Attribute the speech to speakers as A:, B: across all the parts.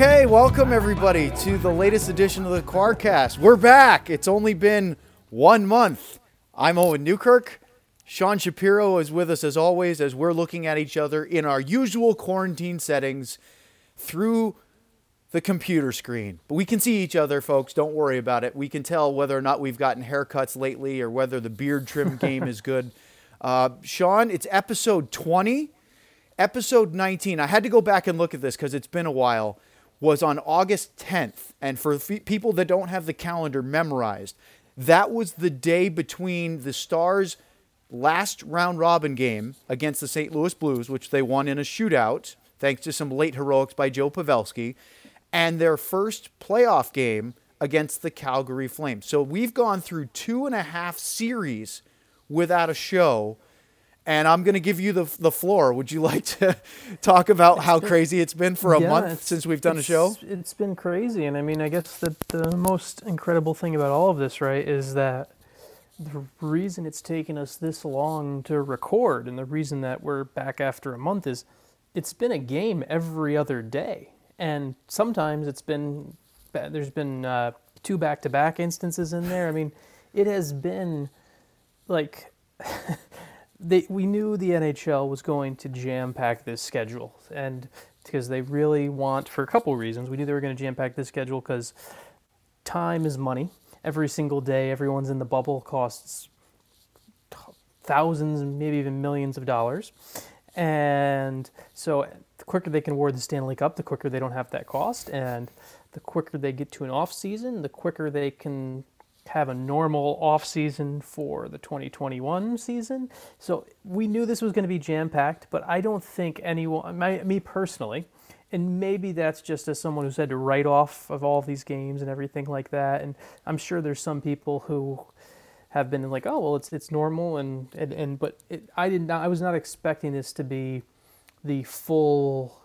A: Okay, welcome everybody to the latest edition of the Quarcast. We're back. It's only been one month. I'm Owen Newkirk. Sean Shapiro is with us as always as we're looking at each other in our usual quarantine settings through the computer screen. But we can see each other, folks. Don't worry about it. We can tell whether or not we've gotten haircuts lately or whether the beard trim game is good. Uh, Sean, it's episode 20. Episode 19, I had to go back and look at this because it's been a while, was on August 10th. And for f- people that don't have the calendar memorized, that was the day between the Stars' last round robin game against the St. Louis Blues, which they won in a shootout, thanks to some late heroics by Joe Pavelski, and their first playoff game against the Calgary Flames. So we've gone through two and a half series without a show and I'm going to give you the the floor. Would you like to talk about how
B: been-
A: crezy it's been for a
B: Yeah,
A: month since we've done a show?
B: It's been crazy, and I mean, I guess the the most incredible thing about all of this, right, is that the reason it's taken us this long to record, and the reason that we're back after a month is, it's been a game every other day, and sometimes it's been there's been uh, two back to back instances in there. I mean, it has been like they, we knew the NHL was going to jam pack this schedule, and because they really want, for a couple reasons, we knew they were going to jam pack this schedule because time is money. Every single day, everyone's in the bubble costs thousands, maybe even millions of dollars, and so the quicker they can award the Stanley Cup, the quicker they don't have that cost, and the quicker they get to an off season, the quicker they can have a normal off season for the 2021 season. So we knew this was going to be jam packed, but I don't think anyone, my, me personally, and maybe that's just as someone who's had to write off of all these games and everything like that. And I'm sure there's some people who have been like, oh well, it's it's normal and and, and but it, I did not, I was not expecting this to be the full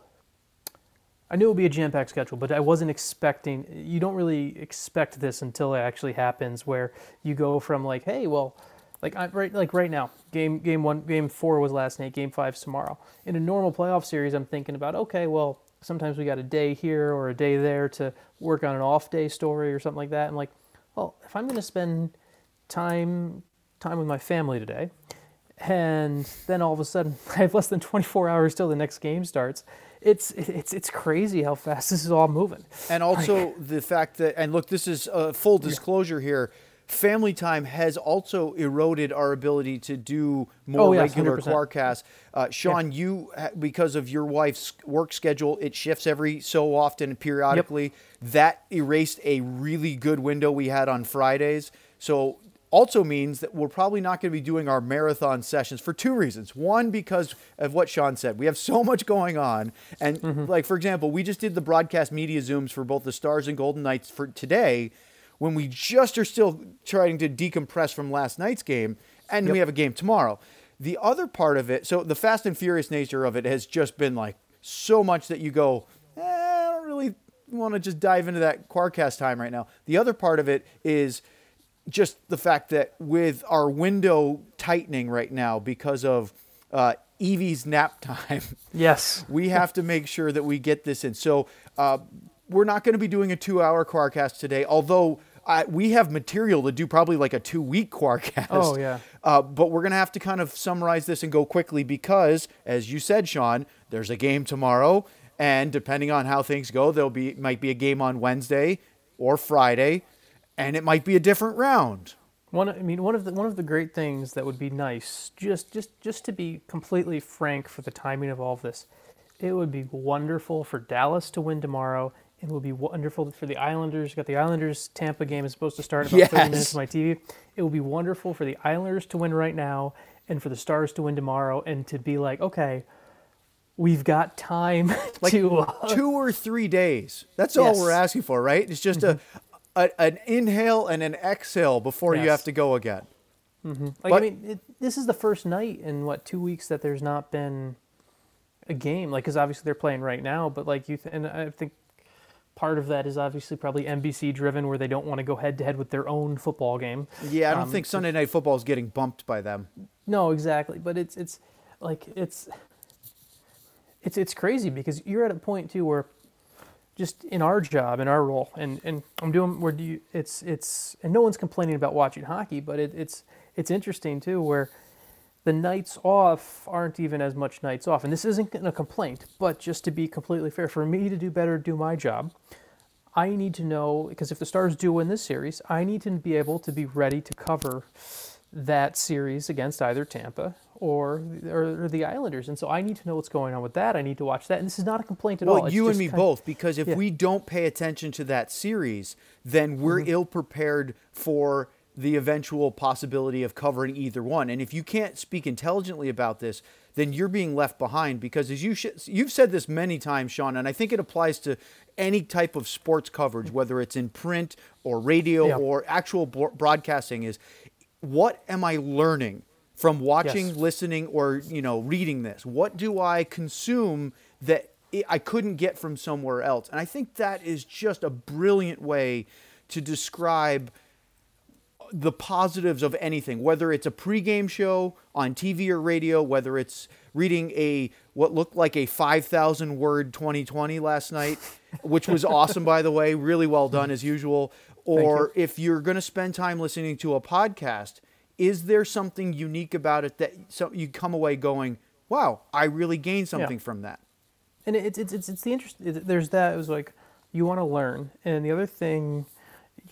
B: I knew it would be a jam-packed schedule, but I wasn't expecting. You don't really expect this until it actually happens, where you go from like, hey, well, like I, right, like right now, game game one, game four was last night, game five's tomorrow. In a normal playoff series, I'm thinking about, okay, well, sometimes we got a day here or a day there to work on an off-day story or something like that. And like, well, if I'm going to spend time time with my family today, and then all of a sudden I have less than 24 hours till the next game starts. It's it's it's crazy how fast this is all moving.
A: And also the fact that, and look, this is a full disclosure here. Family time has also eroded our ability to do more
B: Oh, yes,
A: regular
B: 100%.
A: Quarcast. Uh, Sean, you because of your wife's work schedule, it shifts every so often periodically. That erased a really good window we had on Fridays. So also means that we're probably not going to be doing our marathon sessions for two reasons. One, because of what Sean said, we have so much going on, and
B: Mm-hmm.
A: like for example, we just did the broadcast media zooms for both the Stars and Golden Knights for today, when we just are still trying to decompress from last night's game, and we have a game tomorrow. The other part of it, so the fast and furious nature of it has just been like so much that you go, eh, I don't really want to just dive into that Quarcast time right now. The other part of it is just the fact that with our window tightening right now because of uh, Evie's nap time,
B: Yes.
A: we have to make sure that we get this in. So uh, we're not going to be doing a two-hour Quarkcast today, although I, we have material to do probably like a two-week Quarkcast.
B: Oh, yeah.
A: Uh, but we're going to have to kind of summarize this and go quickly because, as you said, Sean, there's a game tomorrow, and depending on how things go, there'll be might be a game on Wednesday or Friday, and it might be a different round.
B: One, I mean, one of the one of the great things that would be nice, just just just to be completely frank for the timing of all of this, it would be wonderful for Dallas to win tomorrow. And it would be wonderful for the Islanders. You got the Islanders Tampa game is supposed to start in about 30 minutes
A: Yes.
B: on my TV. It would be wonderful for the Islanders to win right now and for the Stars to win tomorrow and to be like, okay, we've got time to uh,
A: two or three days. That's all
B: Yes. Mm-hmm.
A: we're asking for, right? It's just a, a an inhale and an exhale before you have to go again.
B: Like
A: But-
B: I mean, it, this is the first night in what two weeks that there's not been a game. Like, because obviously they're playing right now, but like you, th- and I think part of that is obviously probably NBC driven, where they don't want to go head to head with their own football game.
A: Yeah, I don't
B: Um,
A: think Sunday Night Football is getting bumped by them.
B: No, exactly. But it's it's like it's it's it's crazy because you're at a point too where just in our job, in our role, and, and I'm doing where do you, it's it's and no one's complaining about watching hockey, but it, it's it's interesting too where the nights off aren't even as much nights off, and this isn't a complaint, but just to be completely fair, for me to do better, do my job, I need to know because if the Stars do win this series, I need to be able to be ready to cover that series against either Tampa or, or, or the Islanders, and so I need to know what's going on with that. I need to watch that, and this is not a complaint at
A: well,
B: all. Well,
A: you and me both, because if
B: Yeah.
A: we don't pay attention to that series, then we're
B: Mm-hmm.
A: ill prepared for the eventual possibility of covering either one. And if you can't speak intelligently about this, then you're being left behind because as you sh- you've said this many times, Sean, and I think it applies to any type of sports coverage, whether it's in print or radio
B: Yeah.
A: or actual bro- broadcasting is what am I learning from watching,
B: Yes.
A: listening, or you know, reading this? What do I consume that I- I couldn't get from somewhere else? And I think that is just a brilliant way to describe the positives of anything, whether it's a pregame show on TV or radio, whether it's reading a what looked like a 5,000 word 2020 last night, which was awesome, by the way, really well done as usual. Or if you're going to spend time listening to a podcast, is there something unique about it that so you come away going, "Wow, I really gained something from that."
B: and it's it's it's, it's the interest. There's that. It was like you want to learn, and the other thing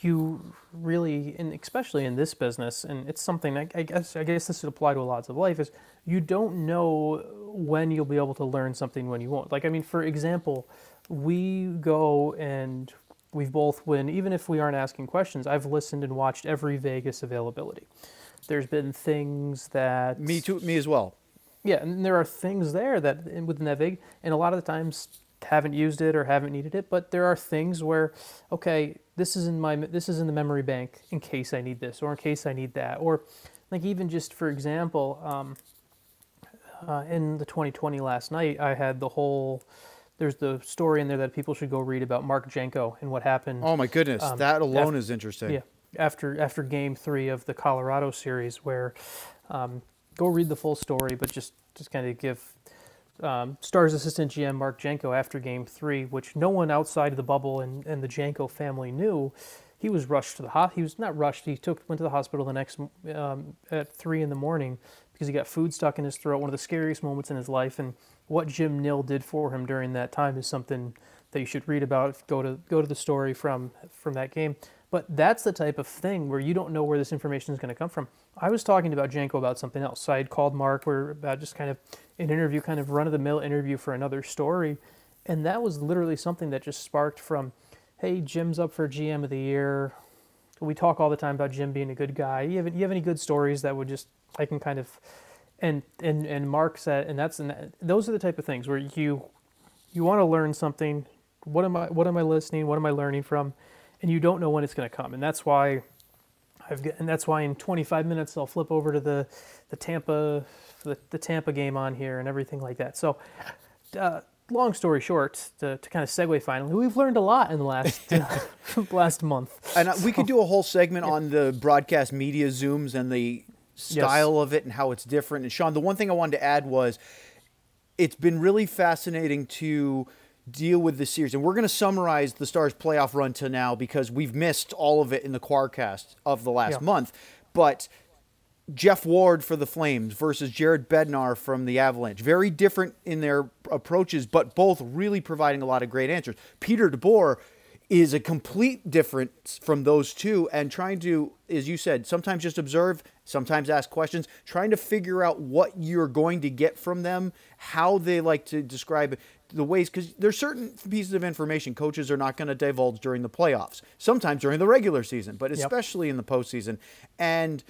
B: you really, and especially in this business, and it's something I, I guess I guess this would apply to a lots of life is you don't know when you'll be able to learn something when you won't. Like I mean, for example, we go and we've both when even if we aren't asking questions, I've listened and watched every Vegas availability. There's been things that
A: Me too, me as well.
B: yeah, and there are things there that with within that vig, and a lot of the times haven't used it or haven't needed it. But there are things where, okay, this is in my this is in the memory bank in case I need this or in case I need that, or like even just for example, um, uh, in the 2020 last night, I had the whole. There's the story in there that people should go read about Mark Janko and what happened.
A: Oh my goodness,
B: Um,
A: that alone
B: af-
A: is interesting.
B: Yeah, after after Game Three of the Colorado series, where um, go read the full story, but just just kind of give um, Stars assistant GM Mark Janko after Game Three, which no one outside of the bubble and, and the Janko family knew. He was rushed to the hot. He was not rushed. He took went to the hospital the next um, at three in the morning because he got food stuck in his throat. One of the scariest moments in his life, and what Jim Nill did for him during that time is something that you should read about. Go to go to the story from from that game. But that's the type of thing where you don't know where this information is going to come from. I was talking about Janko about something else. So I had called Mark where about just kind of an interview, kind of run of the mill interview for another story, and that was literally something that just sparked from, hey, Jim's up for GM of the year. We talk all the time about Jim being a good guy. You have, you have any good stories that would just I can kind of, and and and Mark said, and that's and those are the type of things where you you want to learn something. What am I what am I listening? What am I learning from? And you don't know when it's going to come. And that's why I've got, and that's why in 25 minutes I'll flip over to the the Tampa the, the Tampa game on here and everything like that. So uh, long story short, to, to kind of segue finally, we've learned a lot in the last uh, last month.
A: And uh, we could do a whole segment on the broadcast media zooms and the style of it and how it's different. And Sean, the one thing I wanted to add was it's been really fascinating to deal with the series. And we're going to summarize the Stars playoff run to now because we've missed all of it in the Quarcast of the last
B: Yeah.
A: month. But Geoff Ward for the Flames versus Jared Bednar from the Avalanche. Very different in their approaches, but both really providing a lot of great answers. Peter DeBoer is a complete difference from those two and trying to, as you said, sometimes just observe, sometimes ask questions, trying to figure out what you're going to get from them, how they like to describe it, the ways, because there's certain pieces of information coaches are not going to divulge during the playoffs, sometimes during the regular season, but especially in the postseason. And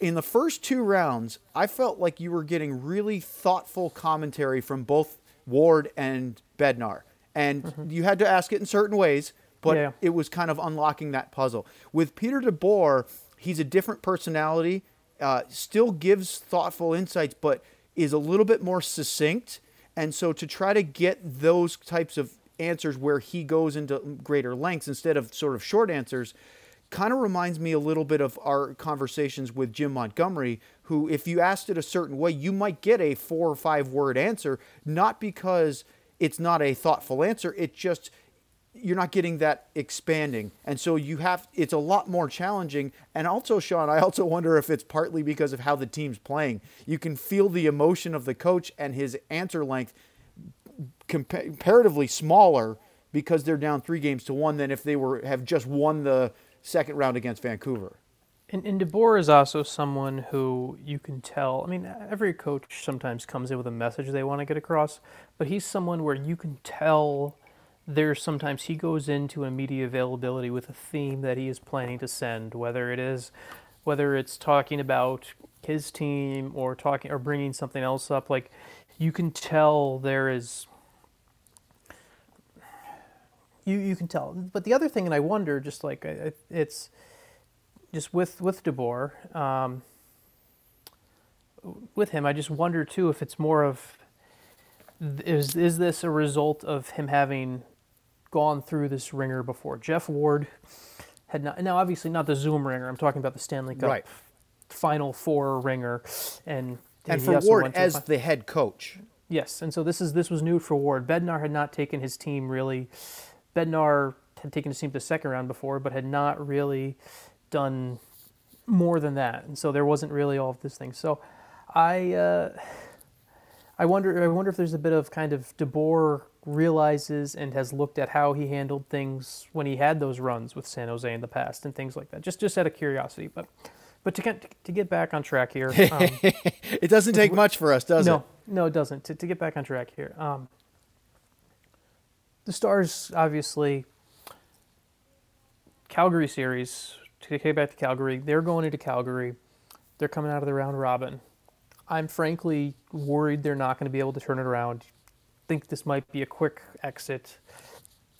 A: in the first two rounds, I felt like you were getting really thoughtful commentary from both Ward and Bednar. And you had to ask it in certain ways, but
B: Yeah.
A: it was kind of unlocking that puzzle. With Peter DeBoer, he's a different personality, uh, still gives thoughtful insights, but is a little bit more succinct. And so to try to get those types of answers where he goes into greater lengths instead of sort of short answers, kind of reminds me a little bit of our conversations with Jim Montgomery, who, if you asked it a certain way, you might get a four or five word answer, not because it's not a thoughtful answer, it just you're not getting that expanding. And so you have it's a lot more challenging. And also, Sean, I also wonder if it's partly because of how the team's playing. You can feel the emotion of the coach and his answer length comparatively smaller because they're down three games to one than if they were have just won the second round against Vancouver.
B: And, and DeBoer is also someone who you can tell. I mean, every coach sometimes comes in with a message they want to get across, but he's someone where you can tell there's sometimes he goes into a media availability with a theme that he is planning to send, whether it is whether it's talking about his team or talking or bringing something else up. Like you can tell there is you you can tell. But the other thing, and I wonder, just like it's just with with DeBoer, um, with him, I just wonder too if it's more of is is this a result of him having gone through this ringer before. Geoff Ward had not now obviously not the Zoom ringer. I'm talking about the Stanley Cup
A: right.
B: Final Four ringer, and
A: and for Ward as the, the head coach.
B: Yes, and so this is this was new for Ward. Bednar had not taken his team really. Bednar had taken his team to the second round before, but had not really done more than that, and so there wasn't really all of this thing. So, I. Uh, I wonder. I wonder if there's a bit of kind of DeBoer realizes and has looked at how he handled things when he had those runs with San Jose in the past and things like that. Just just out of curiosity, but but to get to get back on track here, um,
A: it doesn't take much for us, does
B: no,
A: it?
B: No, no, it doesn't. To, to get back on track here, um, the Stars obviously Calgary series. To get back to Calgary, they're going into Calgary. They're coming out of the round robin. I'm frankly worried they're not going to be able to turn it around think this might be a quick exit.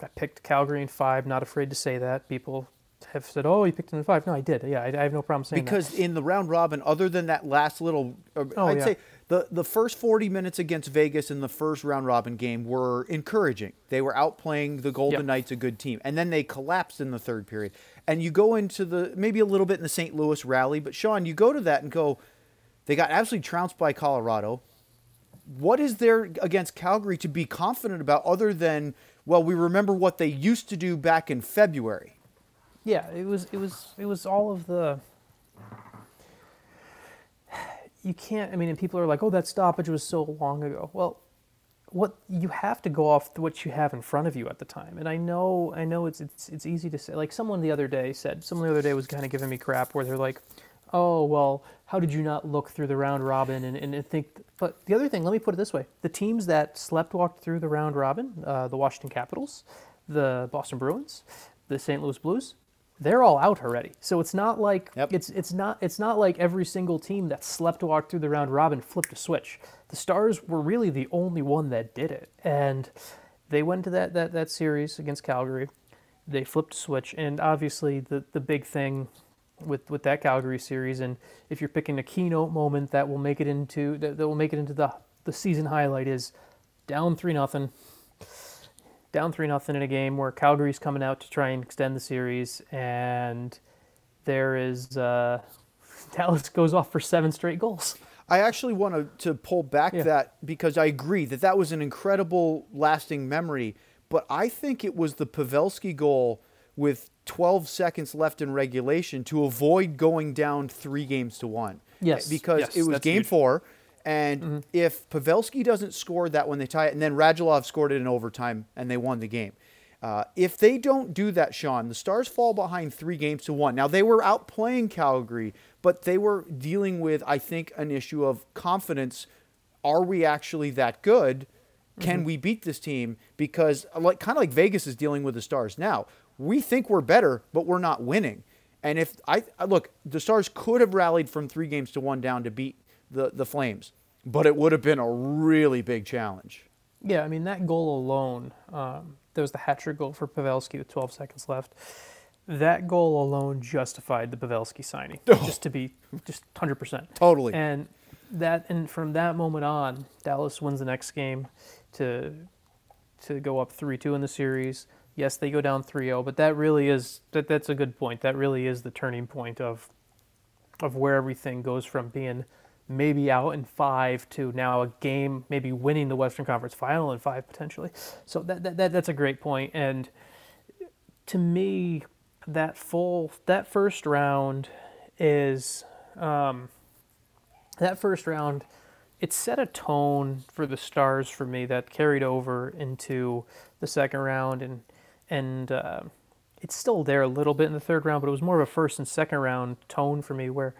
B: I picked Calgary in five. Not afraid to say that. People have said, "Oh, you picked him in five. No, I did. Yeah, I, I have no problem saying
A: because
B: that.
A: Because in the round robin, other than that last little, uh, oh, I'd yeah. say the the first forty minutes against Vegas in the first round robin game were encouraging. They were outplaying the Golden yep. Knights, a good team, and then they collapsed in the third period. And you go into the maybe a little bit in the St. Louis rally, but Sean, you go to that and go, they got absolutely trounced by Colorado what is there against Calgary to be confident about other than well, we remember what they used to do back in February?
B: Yeah, it was it was it was all of the you can't I mean and people are like, "Oh, that stoppage was so long ago." Well, what you have to go off what you have in front of you at the time. And I know I know it's it's it's easy to say. Like someone the other day said, someone the other day was kind of giving me crap where they're like, oh, well, how did you not look through the round robin and, and think? But the other thing, let me put it this way the teams that slept walked through the round robin, uh, the Washington Capitals, the Boston Bruins, the St. Louis Blues, they're all out already. So it's not like yep. it's it's not it's not like every single team that slept walked through the round robin flipped a switch. The Stars were really the only one that did it, and they went to that that that series against Calgary. They flipped a switch, and obviously the the big thing with with that Calgary series. And if you're picking a keynote moment that will make it into that, that will make it into the the season highlight is down three nothing, down three nothing in a game where Calgary's coming out to try and extend the series, and there is uh, Dallas goes off for seven straight goals.
A: I actually want to, to pull back yeah. that because I agree that that was an incredible lasting memory, but I think it was the Pavelski goal with 12 seconds left in regulation to avoid going down three games to one.
B: Yes.
A: Because
B: yes,
A: it was game huge. four. And mm-hmm. if Pavelski doesn't score that when they tie it, and then Radulov scored it in overtime and they won the game. Uh, if they don't do that, Sean, the Stars fall behind three games to one. Now, they were outplaying Calgary, but they were dealing with, I think, an issue of confidence. Are we actually that good? Can mm-hmm. we beat this team? Because, like, kind of like Vegas is dealing with the Stars now we think we're better, but we're not winning. And if I look, the Stars could have rallied from three games to one down to beat the, the Flames, but it would have been a really big challenge.
B: Yeah, I mean, that goal alone, um, there was the hat trick goal for Pavelski with 12 seconds left. That goal alone justified the Pavelski signing, oh. just to be just 100%.
A: Totally.
B: And that and from that moment on, Dallas wins the next game to to go up 3-2 in the series. Yes, they go down 3-0, but that really is that that's a good point. That really is the turning point of of where everything goes from being maybe out in five to now a game, maybe winning the Western Conference Final in five potentially. So that, that, that that's a great point. And to me, that full that first round is um, that first round. It set a tone for the Stars for me that carried over into the second round, and and uh, it's still there a little bit in the third round, but it was more of a first and second round tone for me where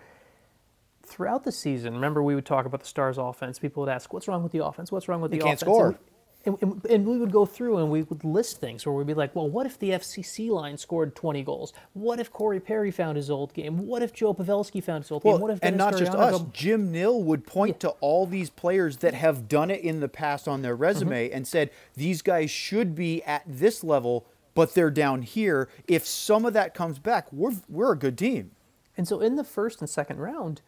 B: throughout the season, remember we would talk about the Stars offense. People would ask, "What's wrong with the offense? What's wrong with
A: They
B: the
A: can't
B: offense?"
A: score.
B: And, and, and, and we would go through and we would list things where we'd be like, "Well, what if the FCC line scored 20 goals? What if Corey Perry found his old game? What if Joe Pavelski found his old game? What if
A: and
B: Dennis
A: not just us.
B: go-
A: Jim Nill would point to all these players that have done it in the past on their resume
B: Mm-hmm.
A: and said these guys should be at this level, but they're down here. If some of that comes back, we're we're a good team.
B: And so in the first and second round,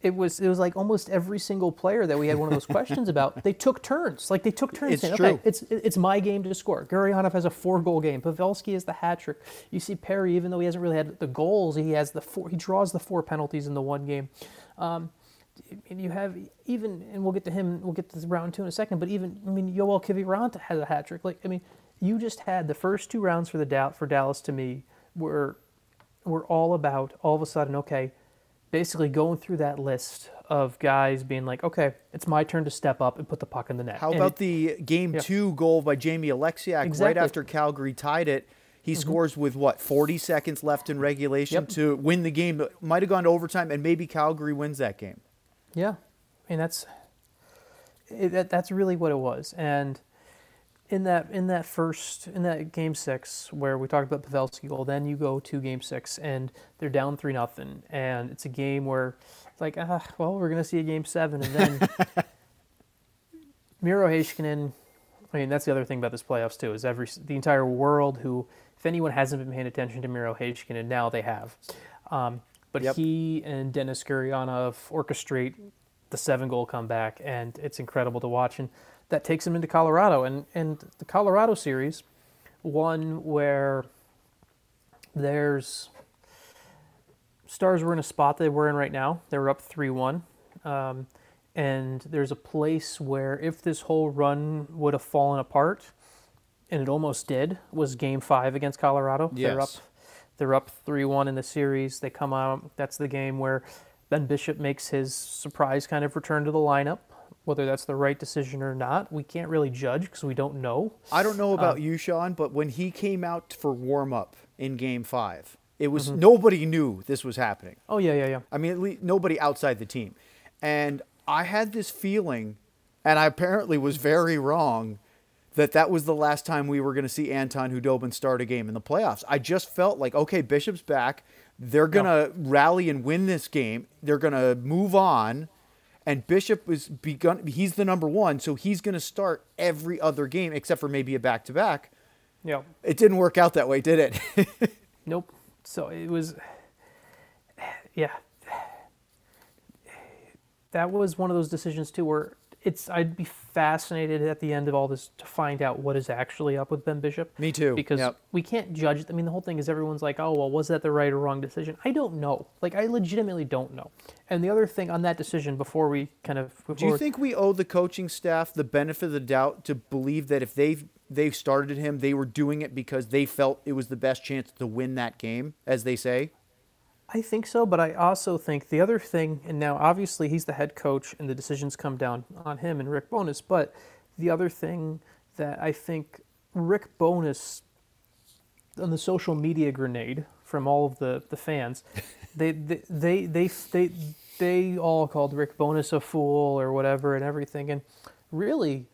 B: it was it was like almost every single player that we had one of those questions about. They took turns, like they took turns.
A: It's
B: saying,
A: true.
B: Okay, it's it's my game to score. Gurianov has a four goal game. Pavelski has the hat trick. You see Perry, even though he hasn't really had the goals, he has the four. He draws the four penalties in the one game. Um, and you have even, and we'll get to him. We'll get to round two in a second. But even, I mean, Yoel Kiviranta has a hat trick. Like, I mean, you just had the first two rounds for the Dow- for Dallas. To me, were were all about all of a sudden, okay, basically going through that list of guys being like, okay, it's my turn to step up and put the puck in the net.
A: How
B: And
A: about
B: it-
A: the game
B: Yeah.
A: two goal by Jamie Oleksiak right
B: Exactly. Mm-hmm.
A: after Calgary tied it? He scores with what 40 seconds left in regulation
B: Yep.
A: to win the game. Might have gone to overtime, and maybe Calgary wins that game.
B: Yeah, I mean that's it, that, that's really what it was. And in that in that first in that game six where we talked about Pavelski goal, then you go to game six and they're down three nothing, and it's a game where it's like ah well we're gonna see a game seven, and then Miro Heiskanen. I mean that's the other thing about this playoffs too is every the entire world who if anyone hasn't been paying attention to Miro Heiskanen now they have. Um, but
A: Yep.
B: he and Dennis Gurianov orchestrate the seven goal comeback, and it's incredible to watch. And that takes him into Colorado. And, and the Colorado series, one where there's Stars were in a spot they were in right now. They were up 3 1. Um, and there's a place where if this whole run would have fallen apart, and it almost did, was game five against Colorado. They're up
A: Yes.
B: they're up 3 1 in the series. They come out. That's the game where Ben Bishop makes his surprise kind of return to the lineup. Whether that's the right decision or not, we can't really judge because we don't know.
A: I don't know about you, Sean, but when he came out for warm up in Game Five, it was
B: Mm-hmm.
A: nobody knew this was happening.
B: Oh, yeah, yeah, yeah.
A: I mean, at least nobody outside the team, and I had this feeling, and I apparently was very wrong, that that was the last time we were going to see Anton Khudobin start a game in the playoffs. I just felt like, okay, Bishop's back. They're going to rally and win this game. They're going to move on. And Bishop is begun. He's the number one, so he's going to start every other game except for maybe a back to back.
B: Yeah.
A: It didn't work out that way, did it?
B: Nope. So it was, yeah. That was one of those decisions too, where it's. I'd be fascinated at the end of all this to find out what is actually up with Ben Bishop.
A: Me too.
B: Because
A: Yep.
B: we can't judge. I mean, the whole thing is everyone's like, "Oh, well, was that the right or wrong decision?" I don't know. Like, I legitimately don't know. And the other thing on that decision, before we kind of, before,
A: Do you think we owe the coaching staff the benefit of the doubt to believe that if they they started him, they were doing it because they felt it was the best chance to win that game, as they say?
B: I think so, but I also think the other thing, and now obviously he's the head coach and the decisions come down on him and Rick Bowness, but the other thing that I think Rick Bowness on the social media grenade from all of the, the fans, they, they, they, they, they, they all called Rick Bowness a fool or whatever and everything. And really,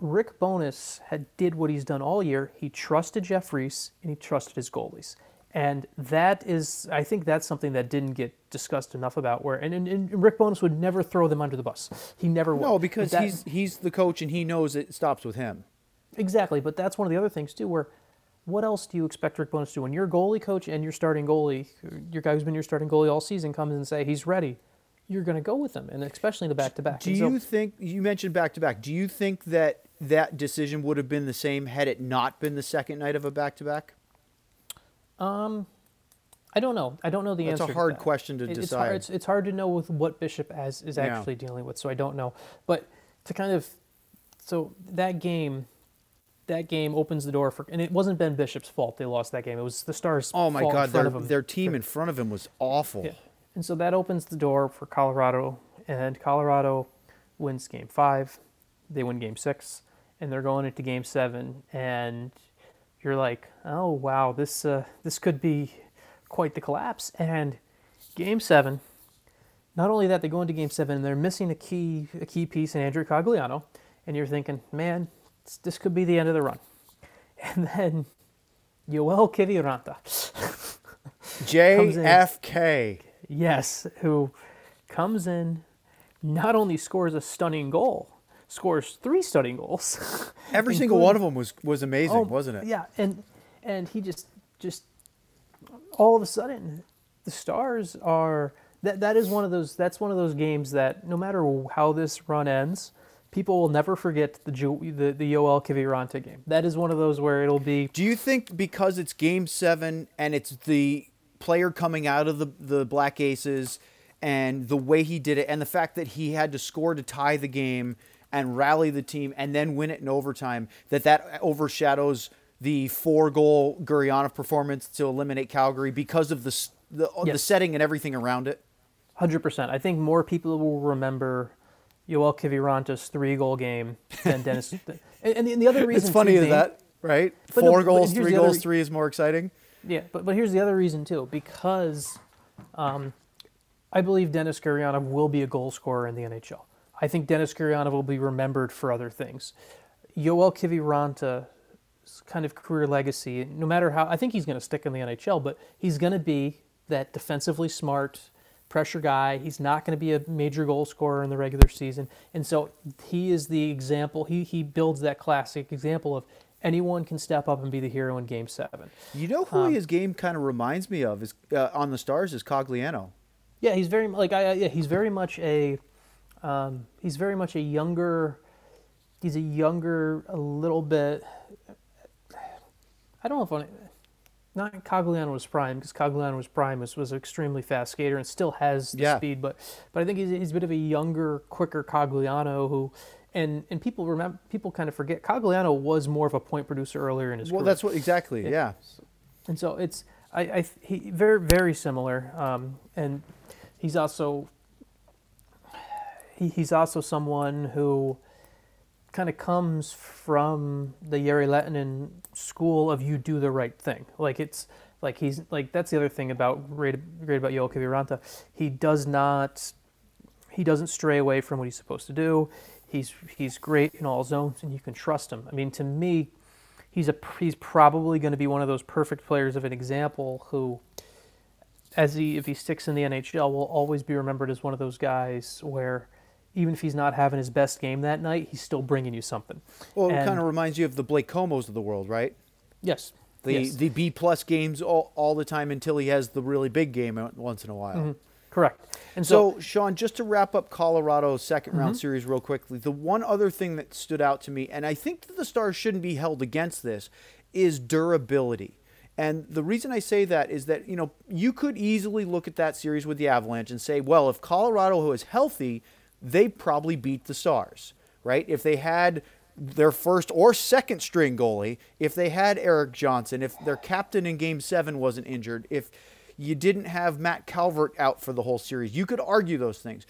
B: Rick Bowness had did what he's done all year. He trusted Jeff Reese and he trusted his goalies. And that is, I think that's something that didn't get discussed enough about. Where and, and, and Rick Bowness would never throw them under the bus. He never would.
A: No, because
B: That-
A: he's he's the coach and he knows it stops with him.
B: exactly. But that's one of the other things too. Where what else do you expect Rick Bowness to do when your goalie coach and your starting goalie, your guy who's been your starting goalie all season, comes and say he's ready? You're going to go with him, and especially in the back to back.
A: Do you think you mentioned back to back? Do you think that that decision would have been the same had it not been the second night of a back to back?
B: Um, I don't know. I don't know the
A: That's
B: answer.
A: It's a hard
B: to
A: question to
B: It- It's
A: decide.
B: hard, it's, it's hard to know with what Bishop as is
A: Yeah.
B: actually dealing with, so I don't know. But to kind of, so that game, that game opens the door for, and it wasn't Ben Bishop's fault they lost that game. It was the Stars'
A: Oh my
B: fault in
A: God,
B: front
A: their, their team in front of him was awful.
B: Yeah. And so that opens the door for Colorado, and Colorado wins game five. They win game six, and they're going into game seven. And you're like, oh, wow, this, uh, this could be quite the collapse. And game seven, not only that, they go into game seven and they're missing a key, a key piece in Andrew Cogliano. And you're thinking, man, this- could be the end of the run. And then Yoel Kiviranta.
A: JFK.
B: Yes, who comes in, not only scores a stunning goal, scores three stunning goals.
A: Every single one of them was was amazing,
B: Oh,
A: wasn't it?
B: Yeah, and and he just just all of a sudden the stars are that that is one of those that's one of those games that no matter how this run ends, people will never forget the the the Yoel Kiviranta game. That is one of those where it'll be
A: Do you think because it's game seven and it's the player coming out of the, the Black Aces and the way he did it and the fact that he had to score to tie the game and rally the team and then win it in overtime, that that overshadows the four goal Gurianov performance to eliminate Calgary because of the, the, the setting and everything around it?
B: Hundred percent. I think more people will remember Yoel Kiviranta's three-goal game than Dennis. and, and the, and the other reason
A: It's funny
B: too,
A: that, right?
B: No,
A: Four
B: but
A: goals, three goals,
B: re-
A: three is more exciting.
B: Yeah, but but here's the other reason too, because um, I believe Dennis Gurianov will be a goal scorer in the NHL. I think Dennis Gurianov will be remembered for other things. Yoel Kiviranta's kind of career legacy, no matter how, I think he's going to stick in the NHL, but he's going to be that defensively smart pressure guy. He's not going to be a major goal scorer in the regular season, and so he is the example. He he builds that classic example of anyone can step up and be the hero in Game Seven.
A: You know who his game kind of reminds me of is uh, on the Stars is Cogliano.
B: Yeah, he's very like I, I yeah, he's very much a um, he's very much a younger he's a younger a little bit I don't know if I, not Cogliano was prime because Cogliano was prime was, was an extremely fast skater and still has the
A: Yeah.
B: speed but but I think he's, he's a bit of a younger quicker Cogliano who and and people remember people kind of forget Cogliano was more of a point producer earlier in his
A: Well,
B: career.
A: that's what exactly. Yeah.
B: And so it's I, I he very very similar, um, and he's also he's also someone who kind of comes from the Jere Lehtinen school of you do the right thing. Like it's like he's like that's the other thing about great great about Yoel Kiviranta. He does not he doesn't stray away from what he's supposed to do. He's he's great in all zones, and you can trust him. I mean, to me, he's a he's probably going to be one of those perfect players of an example who, as he if he sticks in the NHL, will always be remembered as one of those guys where. Even if he's not having his best game that night, he's still bringing you something.
A: Well, it kind of reminds you of the Blake Comeaus of the world, right?
B: Yes.
A: The
B: yes.
A: the B plus games all, all the time until he has the really big game once in a while. Mm-hmm.
B: Correct. And so,
A: So, Sean, just to wrap up Colorado's 2nd round mm-hmm. series real quickly, the one other thing that stood out to me, and I think that the Stars shouldn't be held against this, is durability. And the reason I say that is that, you know, you could easily look at that series with the Avalanche and say, well, if Colorado was healthy, they probably beat the Stars, right? If they had their first or second string goalie, if they had Erik Johnson, if their captain in game seven wasn't injured, if you didn't have Matt Calvert out for the whole series. You could argue those things.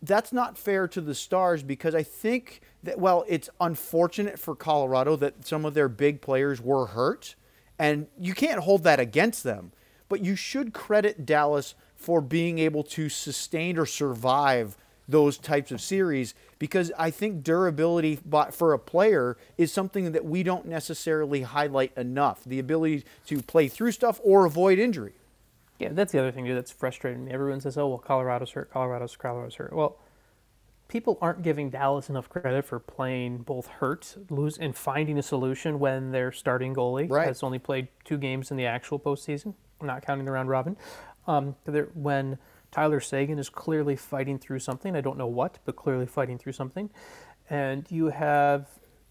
A: That's not fair to the Stars because I think that, well, it's unfortunate for Colorado that some of their big players were hurt, and you can't hold that against them. But you should credit Dallas for being able to sustain or survive those types of series because I think durability for a player is something that we don't necessarily highlight enough. The ability to play through stuff or avoid injury.
B: yeah, that's the other thing too that's frustrating me. Everyone says, "Oh, well, Colorado's hurt. Colorado's Colorado's hurt." Well, people aren't giving Dallas enough credit for playing both hurt, lose, and finding a solution when their starting goalie
A: Right.
B: has only played two games in the actual postseason, not counting the round robin. Um, when Tyler Seguin is clearly fighting through something, I don't know what, but clearly fighting through something, and you have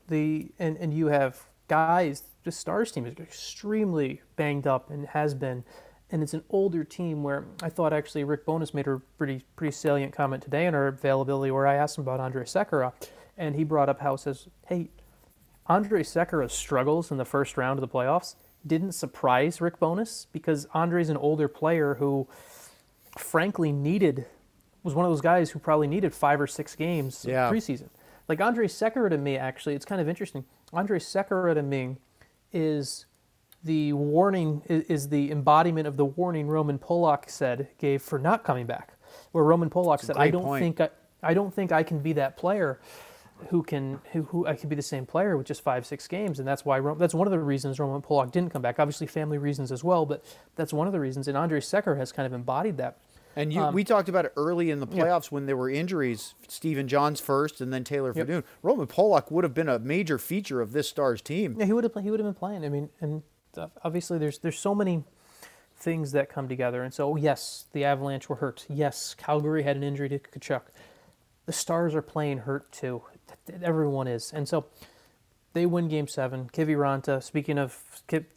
B: the and, and you have guys. The Stars team is extremely banged up and has been. And it's an older team where I thought actually Rick Bowness made a pretty pretty salient comment today on our availability where I asked him about Andre Sekera, and he brought up how says, "Hey, Andre Sekera's struggles in the first round of the playoffs didn't surprise Rick Bowness because Andre's an older player who, frankly, needed was one of those guys who probably needed five or six games
A: Yeah.
B: preseason. Like Andre Sekera to me, actually, it's kind of interesting. Andre Sekera to me is the warning is the embodiment of the warning Roman Polak said gave for not coming back, where Roman Polak said, "I don't
A: point.
B: think I, I don't think I can be that player." Who can who, who I can be the same player with just five six games, and that's why that's one of the reasons Roman Polak didn't come back. Obviously, family reasons as well, but that's one of the reasons. And Andre Secker has kind of embodied that.
A: And you, um, we talked about it early in the playoffs when there were injuries. Stephen Johns first, and then Taylor
B: Yep.
A: Fedun. Roman Polak would have been a major feature of this Stars team.
B: Yeah, he would have he would have been playing. I mean, and obviously there's there's so many things that come together. And so yes, the Avalanche were hurt. Yes, Calgary had an injury to Tkachuk. The Stars are playing hurt too. Everyone is. And so they win Game Seven. Kiviranta, Speaking of,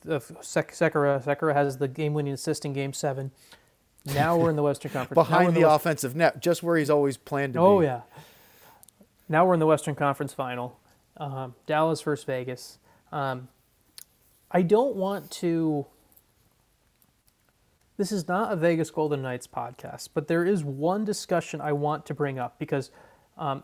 B: of Sek- Sekera, Sekera has the game-winning assist in Game Seven. Now we're in the Western Conference.
A: Behind
B: in
A: the
B: West-
A: offensive net, just where he's always planned to
B: Oh
A: be.
B: Oh, yeah. Now we're in the Western Conference Final. Um, Dallas versus Vegas. Um, I don't want to. This is not a Vegas Golden Knights podcast, but there is one discussion I want to bring up because, um,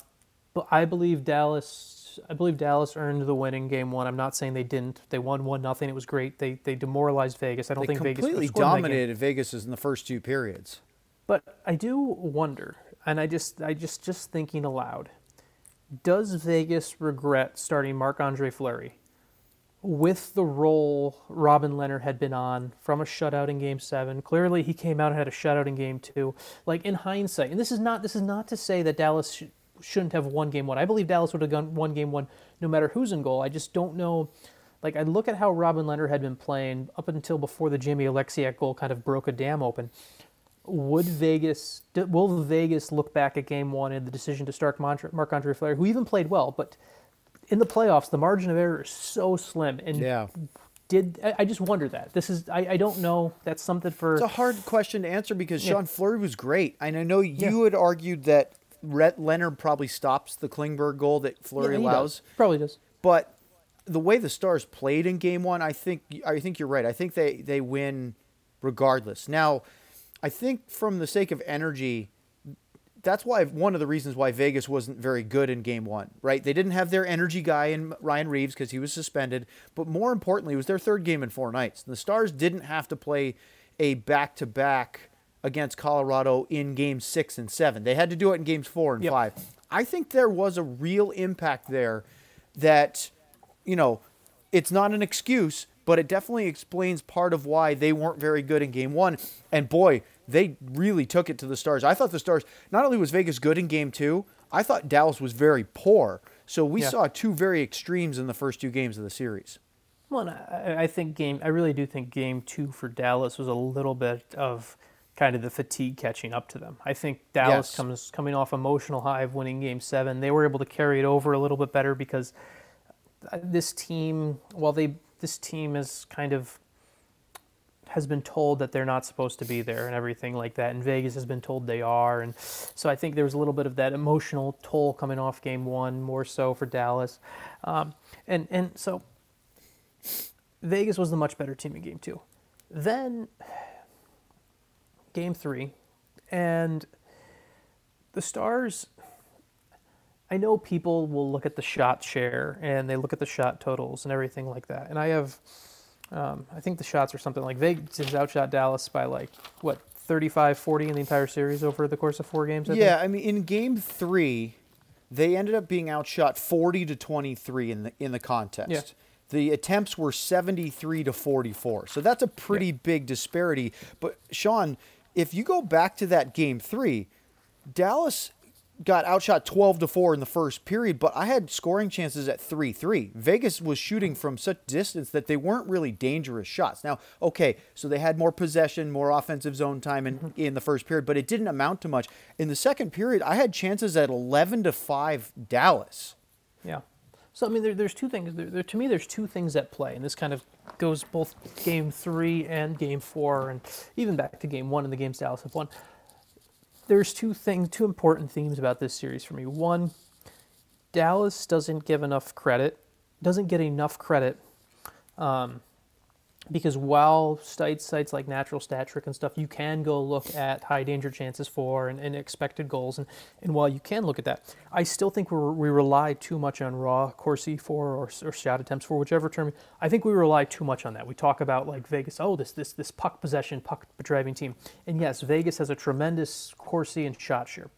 B: but I believe Dallas. I believe Dallas earned the win in Game One. I'm not saying they didn't. They won one nothing. It was great. They they demoralized Vegas. I don't
A: They
B: think Vegas
A: completely
B: scored in that game.
A: dominated Vegas in the first two periods.
B: But I do wonder, and I just I just just thinking aloud, does Vegas regret starting Marc Andre Fleury with the role Robin Lehner had been on from a shutout in game seven? Clearly he came out and had a shutout in game two. Like in hindsight, and this is not this is not to say that Dallas shouldn't have won game one. I believe Dallas would have gone won game one no matter who's in goal. I just don't know like I look at how Robin Lehner had been playing up until before the Jamie Oleksiak goal kind of broke a dam open would Vegas will Vegas look back at Game One and the decision to start Marc Andre Fleury, who even played well, but in the playoffs the margin of error is so slim. And
A: Yeah.
B: did I, just wonder that this is I, I don't know. That's something for
A: It's a hard question to answer because
B: Yeah.
A: Sean Fleury was great. And I know you
B: Yeah.
A: had argued that Lehner probably stops the Klingberg goal that Fleury
B: Yeah,
A: allows.
B: does. Probably does.
A: But the way the Stars played in Game One, I think I think you're right. I think they they win regardless. Now, I think from the sake of energy, that's why one of the reasons why Vegas wasn't very good in Game One. Right? They didn't have their energy guy in Ryan Reaves because he was suspended. But more importantly, it was their third game in four nights. The Stars didn't have to play a back to back against Colorado in Game Six and Seven. They had to do it in Games Four and
B: Yep.
A: Five. I think there was a real impact there that you know, it's not an excuse, but it definitely explains part of why they weren't very good in game one. And boy, they really took it to the Stars. I thought the Stars, not only was Vegas good in game two, I thought Dallas was very poor. So we
B: Yeah.
A: saw two very extremes in the first two games of the series.
B: Well, I, I think game. I really do think game two for Dallas was a little bit of kind of the fatigue catching up to them. I think Dallas
A: Yes.
B: comes coming off emotional high of winning game seven. They were able to carry it over a little bit better because uh, this team, while they this team is kind of has been told that they're not supposed to be there and everything like that, and Vegas has been told they are, and so I think there was a little bit of that emotional toll coming off game one, more so for Dallas, um, and and so Vegas was the much better team in game two. Then game three, and the Stars. I know people will look at the shot share and they look at the shot totals and everything like that. And I have, um, I think the shots are something like Vegas has outshot Dallas by like, what, 35, 40 in the entire series over the course of four games? I
A: yeah,
B: think?
A: I mean, in game three, they ended up being outshot 40 to 23 in the in the contest.
B: Yeah.
A: The attempts were 73 to 44. So that's a pretty big disparity. But Sean, if you go back to that game three, Dallas got outshot 12 to 4 in the first period, but I had scoring chances at 3 3. Vegas was shooting from such distance that they weren't really dangerous shots. Now, okay, so they had more possession, more offensive zone time in, mm-hmm. in the first period, but it didn't amount to much. In the second period, I had chances at 11 to 5 Dallas.
B: So I mean, there, there's two things. There, there, to me, there's two things at play, and this kind of goes both game three and game four, and even back to game one and the games Dallas have won. There's two things, two important themes about this series for me. One, Dallas doesn't give enough credit doesn't get enough credit. Um, because while sites sites like Natural Stat Trick and stuff, you can go look at high danger chances for and, and expected goals, and, and while you can look at that, I still think we rely too much on raw Corsi for or, or shot attempts for whichever term. I think we rely too much on that. We talk about like Vegas, oh this this this puck possession, puck driving team, and yes, Vegas has a tremendous Corsi and shot share,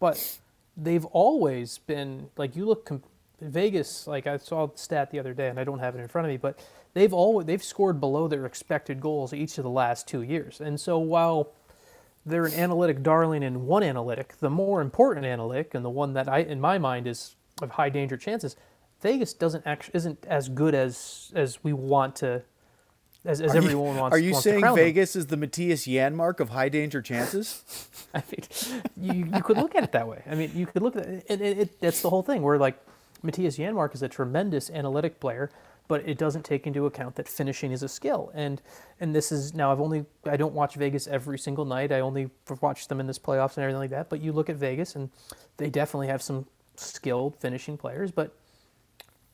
B: but they've always been like you look. Vegas, like I saw the stat the other day, and I don't have it in front of me, but they've all they've scored below their expected goals each of the last two years. And so while they're an analytic darling in one analytic, the more important analytic and the one that I in my mind is of high danger chances, Vegas doesn't actually isn't as good as as we want to as, as
A: Are
B: everyone
A: you,
B: wants.
A: Are you
B: wants
A: saying
B: crown them.
A: Vegas is the Mattias Janmark of high danger chances?
B: I mean, you, you could look at it that way. I mean, you could look at it, and it, it, that's the whole thing. Where like Mattias Janmark is a tremendous analytic player, but it doesn't take into account that finishing is a skill. And and this is now I've only I don't watch Vegas every single night. I only watch them in this playoffs and everything like that. But you look at Vegas, and they definitely have some skilled finishing players, but.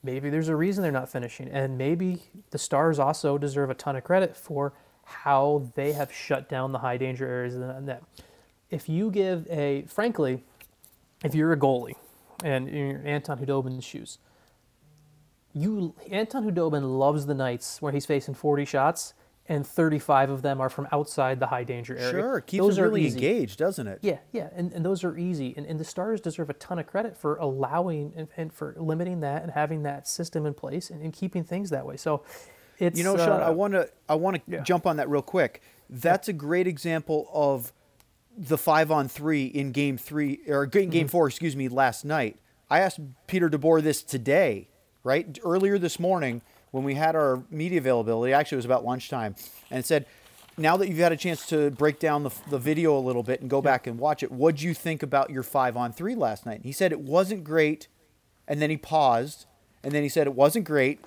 B: Maybe there's a reason they're not finishing, and maybe the Stars also deserve a ton of credit for how they have shut down the high danger areas of the net if you give a frankly, if you're a goalie and you're Anton Khudobin's shoes, you Anton Khudobin loves the nights where he's facing 40 shots and 35 of them are from outside the high danger area.
A: Sure, keeps
B: those
A: him
B: are
A: really
B: easy.
A: engaged, doesn't it?
B: Yeah, yeah, and, and those are easy. And, and the Stars deserve a ton of credit for allowing and, and for limiting that and having that system in place and, and keeping things that way. So it's
A: You know, Sean,
B: uh,
A: I want to I want to
B: yeah.
A: jump on that real quick. That's a great example of the five on three in game three or in game
B: Mm-hmm.
A: four, excuse me, last night. I asked Peter DeBoer this today, right earlier this morning when we had our media availability. Actually, it was about lunchtime, and it said, "Now that you've had a chance to break down the, the video a little bit and go back and watch it, what'd you think about your five on three last night?" And he said it wasn't great, and then he paused, and then he said it wasn't great,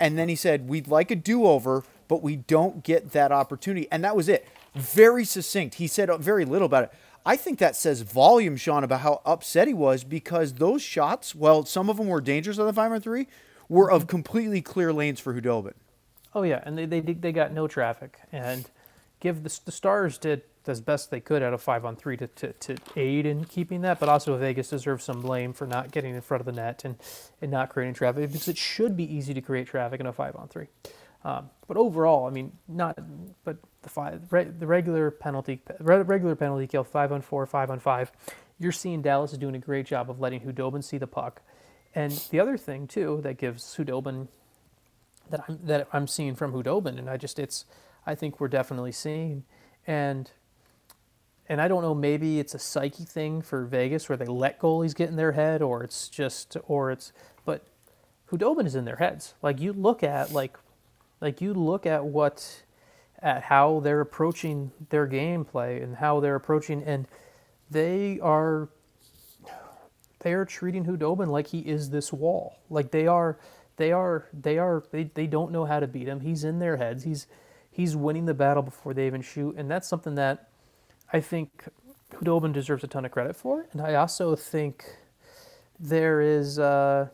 A: and then he said, We'd like a do over, but we don't get that opportunity. And that was it. Very succinct. He said very little about it. I think that says volume, Sean, about how upset he was because those shots, well, some of them were dangerous on the 5 on 3, were of completely clear lanes for Khudobin.
B: Oh yeah, and they they they got no traffic, and give the, the Stars did as best they could out of five on three to, to, to aid in keeping that, but also Vegas deserves some blame for not getting in front of the net and, and not creating traffic because it should be easy to create traffic in a five on three. Um, but overall, I mean, not but the five the regular penalty re, regular penalty kill five on four, five on five. You're seeing Dallas is doing a great job of letting Khudobin see the puck, and the other thing too that gives Khudobin that I'm that I'm seeing from Khudobin, and I just it's I think we're definitely seeing, and and I don't know maybe it's a psyche thing for Vegas where they let goalies get in their head, or it's just or it's but Khudobin is in their heads. Like you look at like like you look at what at how they're approaching their gameplay and how they're approaching and they are they are treating Khudobin like he is this wall. Like they are they are they are they, they don't know how to beat him. He's in their heads. He's he's winning the battle before they even shoot. And that's something that I think Khudobin deserves a ton of credit for. And I also think there is uh,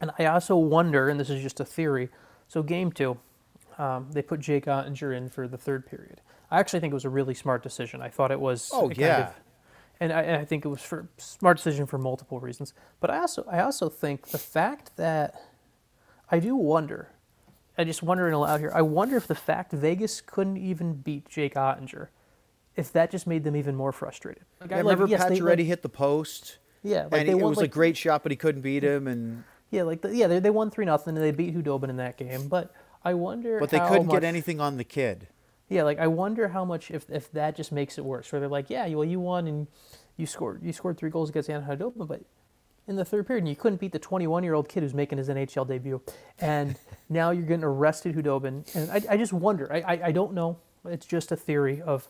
B: and I also wonder, and this is just a theory. So game two, um, they put Jake Oettinger in for the third period. I actually think it was a really smart decision. I thought it was.
A: Oh,
B: kind
A: yeah.
B: of- and I, and I think it was for smart decision for multiple reasons. But I also I also think the fact that I do wonder, I just wondering aloud here. I wonder if the fact Vegas couldn't even beat Jake Oettinger, if that just made them even more frustrated. Like,
A: I
B: I- like,
A: remember
B: yes,
A: Pacioretty
B: like-
A: hit the post.
B: Yeah, like
A: and
B: they
A: it
B: won,
A: was
B: like-
A: a great shot, but he couldn't beat him. And
B: Yeah, like the, yeah, they, they won three nothing and they beat Khudobin in that game. But I wonder.
A: but they couldn't
B: much-
A: get anything on the kid.
B: Yeah, like I wonder how much if, if that just makes it worse. Where they're like, yeah, well, you won and you scored you scored three goals against Anton Khudobin, but in the third period you couldn't beat the 21 year old kid who's making his NHL debut, and now you're getting arrested Khudobin. And I, I just wonder. I, I I don't know. It's just a theory of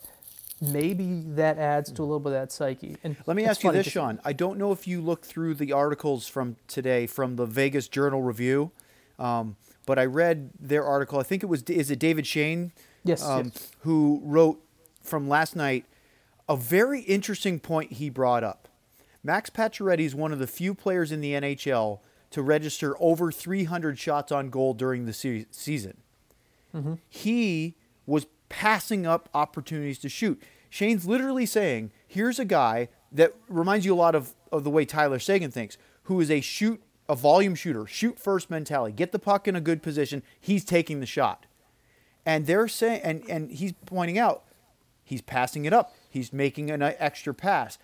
B: maybe that adds to a little bit of that psyche. And
A: Let me ask you this, Sean. I don't know if you looked through the articles from today from the Vegas Journal Review, um, but I read their article. I think it was is it David Schoen,
B: Yes,
A: um,
B: yes.
A: who wrote from last night a very interesting point he brought up. Max Pacioretty is one of the few players in the NHL to register over 300 shots on goal during the se- season. He was passing up opportunities to shoot. Schoen's literally saying, here's a guy that reminds you a lot of, of the way Tyler Seguin thinks, who is a shoot, a volume shooter, shoot first mentality, get the puck in a good position. He's taking the shot. And they're saying, and, and he's pointing out, he's passing it up. He's making an extra pass.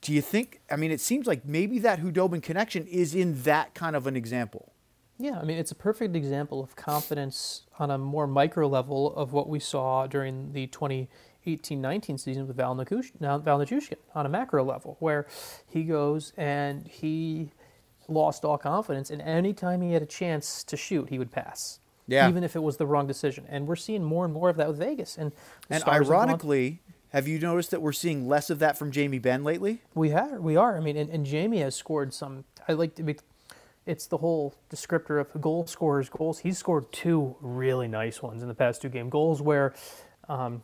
A: Do you think? I mean, it seems like maybe that Khudobin connection is in that kind of an example.
B: Yeah, I mean, it's a perfect example of confidence on a more micro level of what we saw during the 2018-19 season with Val Nichushkin on a macro level, where he goes and he lost all confidence, and anytime he had a chance to shoot, he would pass.
A: Yeah.
B: Even if it was the wrong decision. And we're seeing more and more of that with Vegas. And,
A: And ironically, have you noticed that we're seeing less of that from Jamie Benn lately?
B: We have, we are. I mean, and, and Jamie has scored some. I like to be. It's the whole descriptor of goal scorers goals. He's scored two really nice ones in the past two game goals where, um,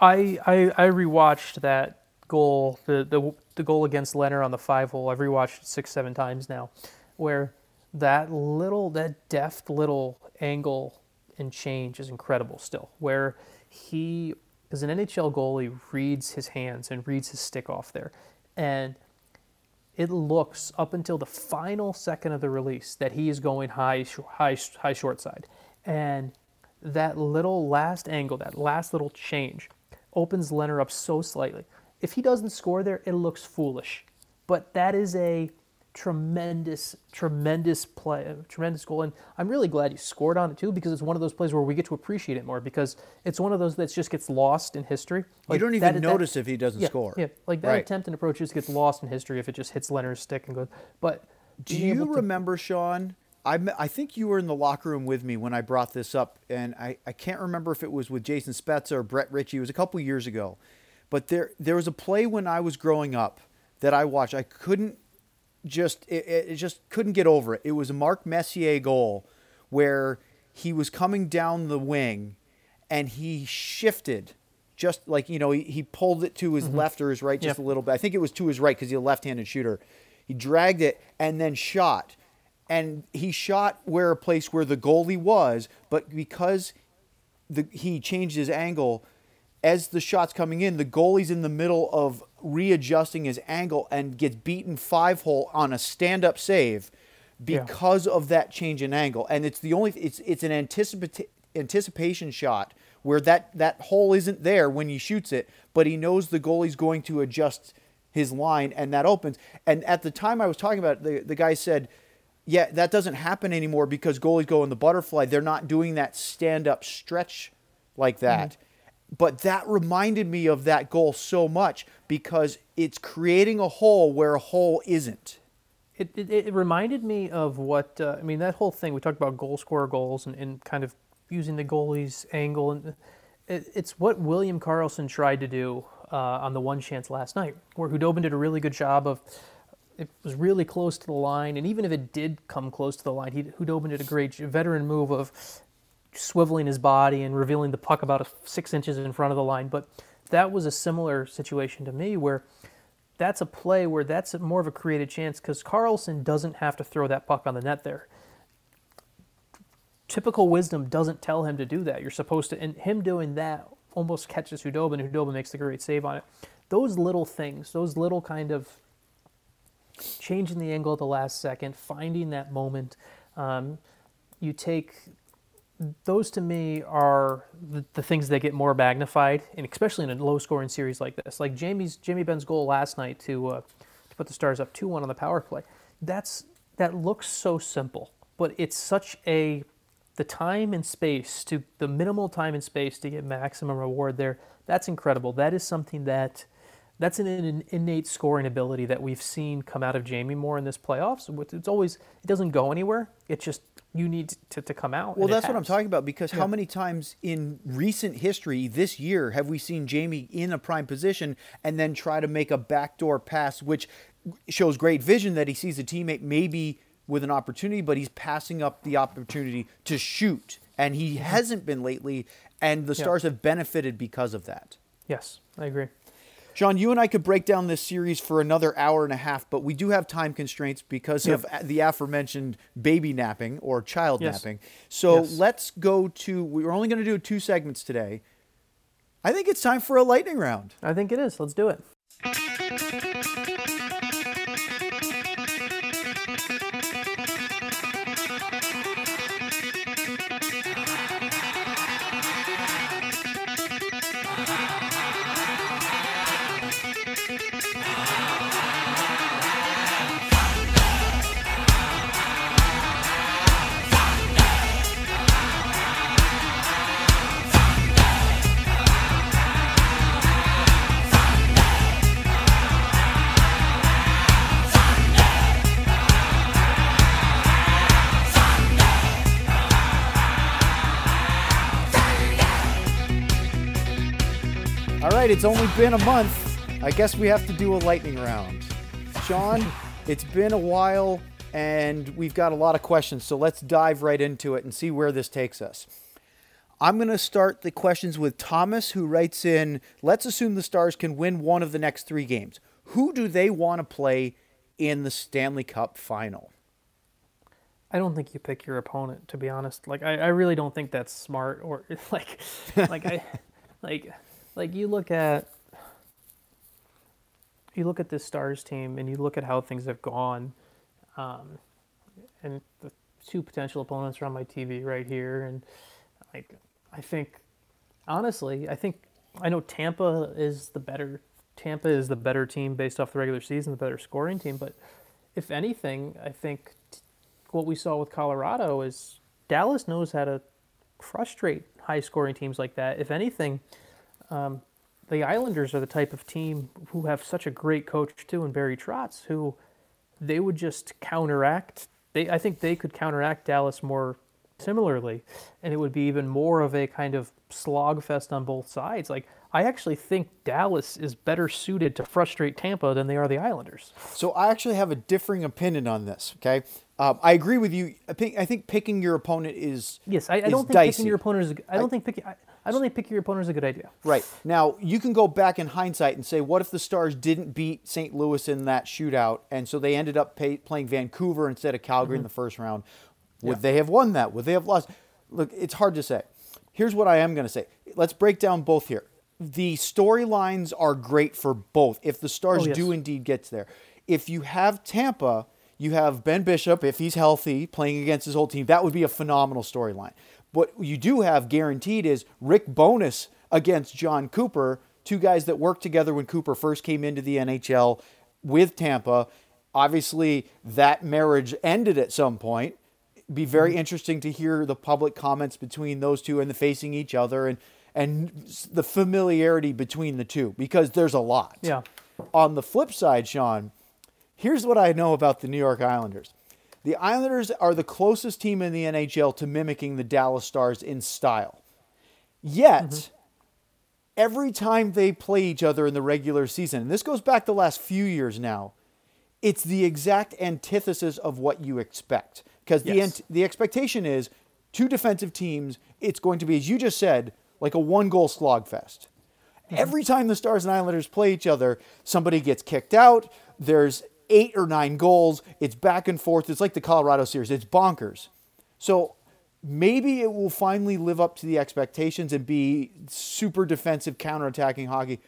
B: I I I rewatched that goal the the the goal against Lehner on the five hole. I've rewatched six seven times now, where that little that deft little angle and change is incredible still. Where he as an NHL goalie reads his hands and reads his stick off there, and it looks up until the final second of the release that he is going high, high, high short side, and that little last angle, that last little change, opens Lehner up so slightly. If he doesn't score there, it looks foolish, but that is a tremendous, tremendous play, tremendous goal, and I'm really glad you scored on it too because it's one of those plays where we get to appreciate it more because it's one of those that just gets lost in history.
A: you don't even
B: that-
A: notice if he doesn't
B: yeah,
A: score.
B: Yeah, like that
A: Right.
B: attempt and approach just gets lost in history if it just hits Lehner's stick and goes. But
A: Do you
B: to-
A: remember, Sean? I, I think you were in the locker room with me when I brought this up, and I, I can't remember if it was with Jason Spezza or Brett Ritchie. It was a couple years ago. But there, there was a play when I was growing up that I watched. I couldn't just it, it just couldn't get over it. It was a Mark Messier goal where he was coming down the wing and he shifted just like you know he, he pulled it to his mm-hmm. left or his right just
B: Yep.
A: a little bit. I think it was to his right because he's a left-handed shooter. He dragged it and then shot, and he shot where a place where the goalie was, but because the he changed his angle as the shot's coming in, the goalie's in the middle of readjusting his angle and gets beaten five hole on a stand up save
B: Yeah.
A: because of that change in angle. And it's the only it's it's an anticipata- anticipation shot where that that hole isn't there when he shoots it, but he knows the goalie's going to adjust his line and that opens. And at the time I was talking about it, the the guy said yeah, that doesn't happen anymore because goalies go in the butterfly. They're not doing that stand up stretch like that. Mm-hmm. But that reminded me of that goal so much because it's creating a hole where a hole isn't.
B: It, it, it reminded me of what uh, I mean. That whole thing we talked about goal scorer goals and, and kind of using the goalie's angle, and it, it's what William Karlsson tried to do uh, on the one chance last night, where Khudobin did a really good job of. It was really close to the line, and even if it did come close to the line, he Khudobin did a great veteran move of swiveling his body and revealing the puck about six inches in front of the line. But that was a similar situation to me where that's a play where that's more of a created chance because Karlsson doesn't have to throw that puck on the net there. Typical wisdom doesn't tell him to do that. You're supposed to, and him doing that almost catches Khudobin, and Khudobin makes the great save on it. Those little things, those little kind of changing the angle at the last second, finding that moment. Um, you take those to me are the, the things that get more magnified, and especially in a low-scoring series like this, like Jamie's Jamie Benn's goal last night to uh, to put the Stars up two-one on the power play. That's that looks so simple, but it's such a the time and space to the minimal time and space to get maximum reward there. That's incredible. That is something that that's an, an innate scoring ability that we've seen come out of Jamie more in this playoffs. It's always it doesn't go anywhere. It's just you need to, to come out.
A: Well, that's what I'm talking about because how many times in recent history this year have we seen Jamie in a prime position and then try to make a backdoor pass, which shows great vision that he sees a teammate maybe with an opportunity, but he's passing up the opportunity to shoot. And he mm-hmm. hasn't been lately, and the
B: Yeah.
A: Stars have benefited because of that.
B: Yes, I agree.
A: Sean, you and I could break down this series for another hour and a half, but we do have time constraints because
B: Yep.
A: of the aforementioned baby napping or child
B: Yes.
A: napping. So
B: Yes.
A: let's go to. We're only going to do two segments today. I think it's time for a lightning round.
B: I think it is. Let's do it.
A: Right, it's only been a month. I guess we have to do a lightning round. Sean, it's been a while and we've got a lot of questions, so let's dive right into it and see where this takes us. I'm going to start the questions with Thomas, who writes in Let's assume the Stars can win one of the next three games. Who do they want to play in the Stanley Cup final?
B: I don't think you pick your opponent, to be honest. Like I, I really don't think that's smart or like like I like like you look at you look at this stars team and you look at how things have gone um, and the two potential opponents are on my tv right here. And like i think honestly i think i know tampa is the better tampa is the better team based off the regular season the better scoring team. But if anything i think t- what we saw with colorado is dallas knows how to frustrate high scoring teams like that. If anything um, the Islanders are the type of team who have such a great coach too, in Barry Trotz, who they would just counteract. They, I think they could counteract Dallas more similarly, and it would be even more of a kind of slog fest on both sides. Like I actually think Dallas is better suited to frustrate Tampa than they are the Islanders.
A: So I actually have a differing opinion on this. Okay, um, I agree with you. I think I think picking your opponent is
B: Yes, I, I don't think
A: dicey.
B: picking your opponent is. I don't think picking. I, I don't think picking your opponent is a good idea.
A: Right. Now, you can go back in hindsight and say, what if the Stars didn't beat St. Louis in that shootout, and so they ended up pay, playing Vancouver instead of Calgary in the mm-hmm. first round? Would
B: Yeah.
A: they have won that? Would they have lost? Look, it's hard to say. Here's what I am going to say. Let's break down both here. The storylines are great for both if the Stars
B: Oh, yes.
A: do indeed get there. If you have Tampa, you have Ben Bishop, if he's healthy, playing against his whole team, that would be a phenomenal storyline. What you do have guaranteed is Rick Bowness against Jon Cooper, two guys that worked together when Cooper first came into the NHL with Tampa. Obviously, that marriage ended at some point. Be very mm-hmm. interesting to hear the public comments between those two and the facing each other and and the familiarity between the two because there's a lot.
B: Yeah.
A: On the flip side, Sean, here's what I know about the New York Islanders. The Islanders are the closest team in the NHL to mimicking the Dallas Stars in style. Yet, every time they play each other in the regular season, and this goes back the last few years now, it's the exact antithesis of what you expect. Because the,
B: Yes.
A: ant- the expectation is two defensive teams, it's going to be, as you just said, like a one goal slogfest. Mm-hmm. Every time the Stars and Islanders play each other, somebody gets kicked out. There's eight or nine goals. It's back and forth. It's like the Colorado series. It's bonkers. So maybe it will finally live up to the expectations and be super defensive, counterattacking hockey.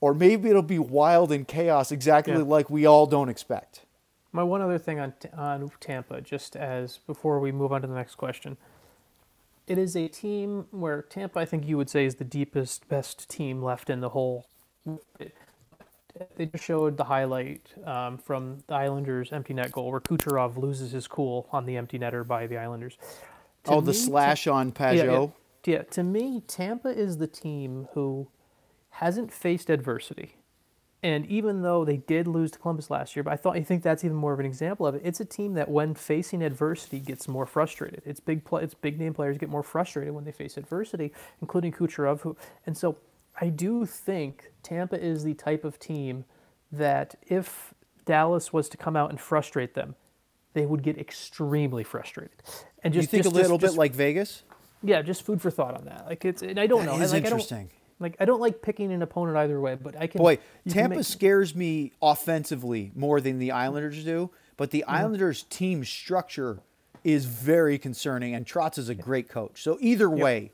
A: Or maybe it'll be wild and chaos exactly
B: Yeah.
A: like we all don't expect.
B: My one other thing on on Tampa, just as before we move on to the next question, it is a team where Tampa, I think you would say, is the deepest, best team left in the whole. They just showed the highlight um, from the Islanders' empty net goal where Kucherov loses his cool on the empty netter by the Islanders. To
A: oh, the
B: me,
A: slash on Pageau.
B: yeah. yeah, to me, Tampa is the team who hasn't faced adversity. And even though they did lose to Columbus last year, but I thought I think that's even more of an example of it. It's a team that, when facing adversity, gets more frustrated. Its big play, its big name players get more frustrated when they face adversity, including Kucherov. Who, and so, I do think Tampa is the type of team that if Dallas was to come out and frustrate them, they would get extremely frustrated. And
A: You
B: just
A: think
B: just-
A: a little
B: just-
A: bit
B: just-
A: like Vegas?
B: yeah, just food for thought on that. Like it's, and I don't know.
A: That is
B: like, I don't-
A: interesting.
B: Like I don't like picking an opponent either way, but I can.
A: Boy,
B: you can
A: Tampa
B: make-
A: scares me offensively more than the Islanders do, but the
B: Mm-hmm.
A: Islanders' team structure is very concerning, and Trotz is a great coach. So either way,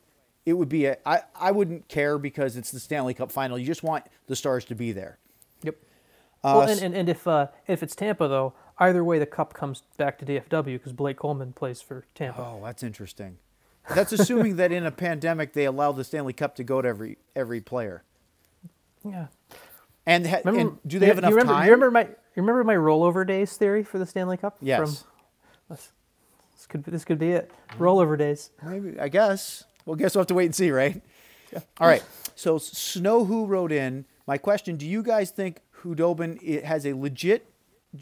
A: it would be a. I I wouldn't care because it's the Stanley Cup final. You just want the Stars to be there.
B: Yep.
A: Uh,
B: well, and, and, and if uh, if it's Tampa though, either way the cup comes back to DFW because Blake Coleman plays for Tampa.
A: Oh, that's interesting. That's assuming that in a pandemic they allow the Stanley Cup to go to every every player.
B: Yeah.
A: And, ha-
B: Remember,
A: and do they have
B: you
A: enough
B: remember,
A: time?
B: You remember my you remember my rollover days theory for the Stanley Cup?
A: Yes.
B: From, this, this could this could be it. Rollover days.
A: Maybe I guess. Well, guess we'll have to wait and see, right? Yeah. All right. So Snow Who wrote in my question: Do you guys think Khudobin has a legit,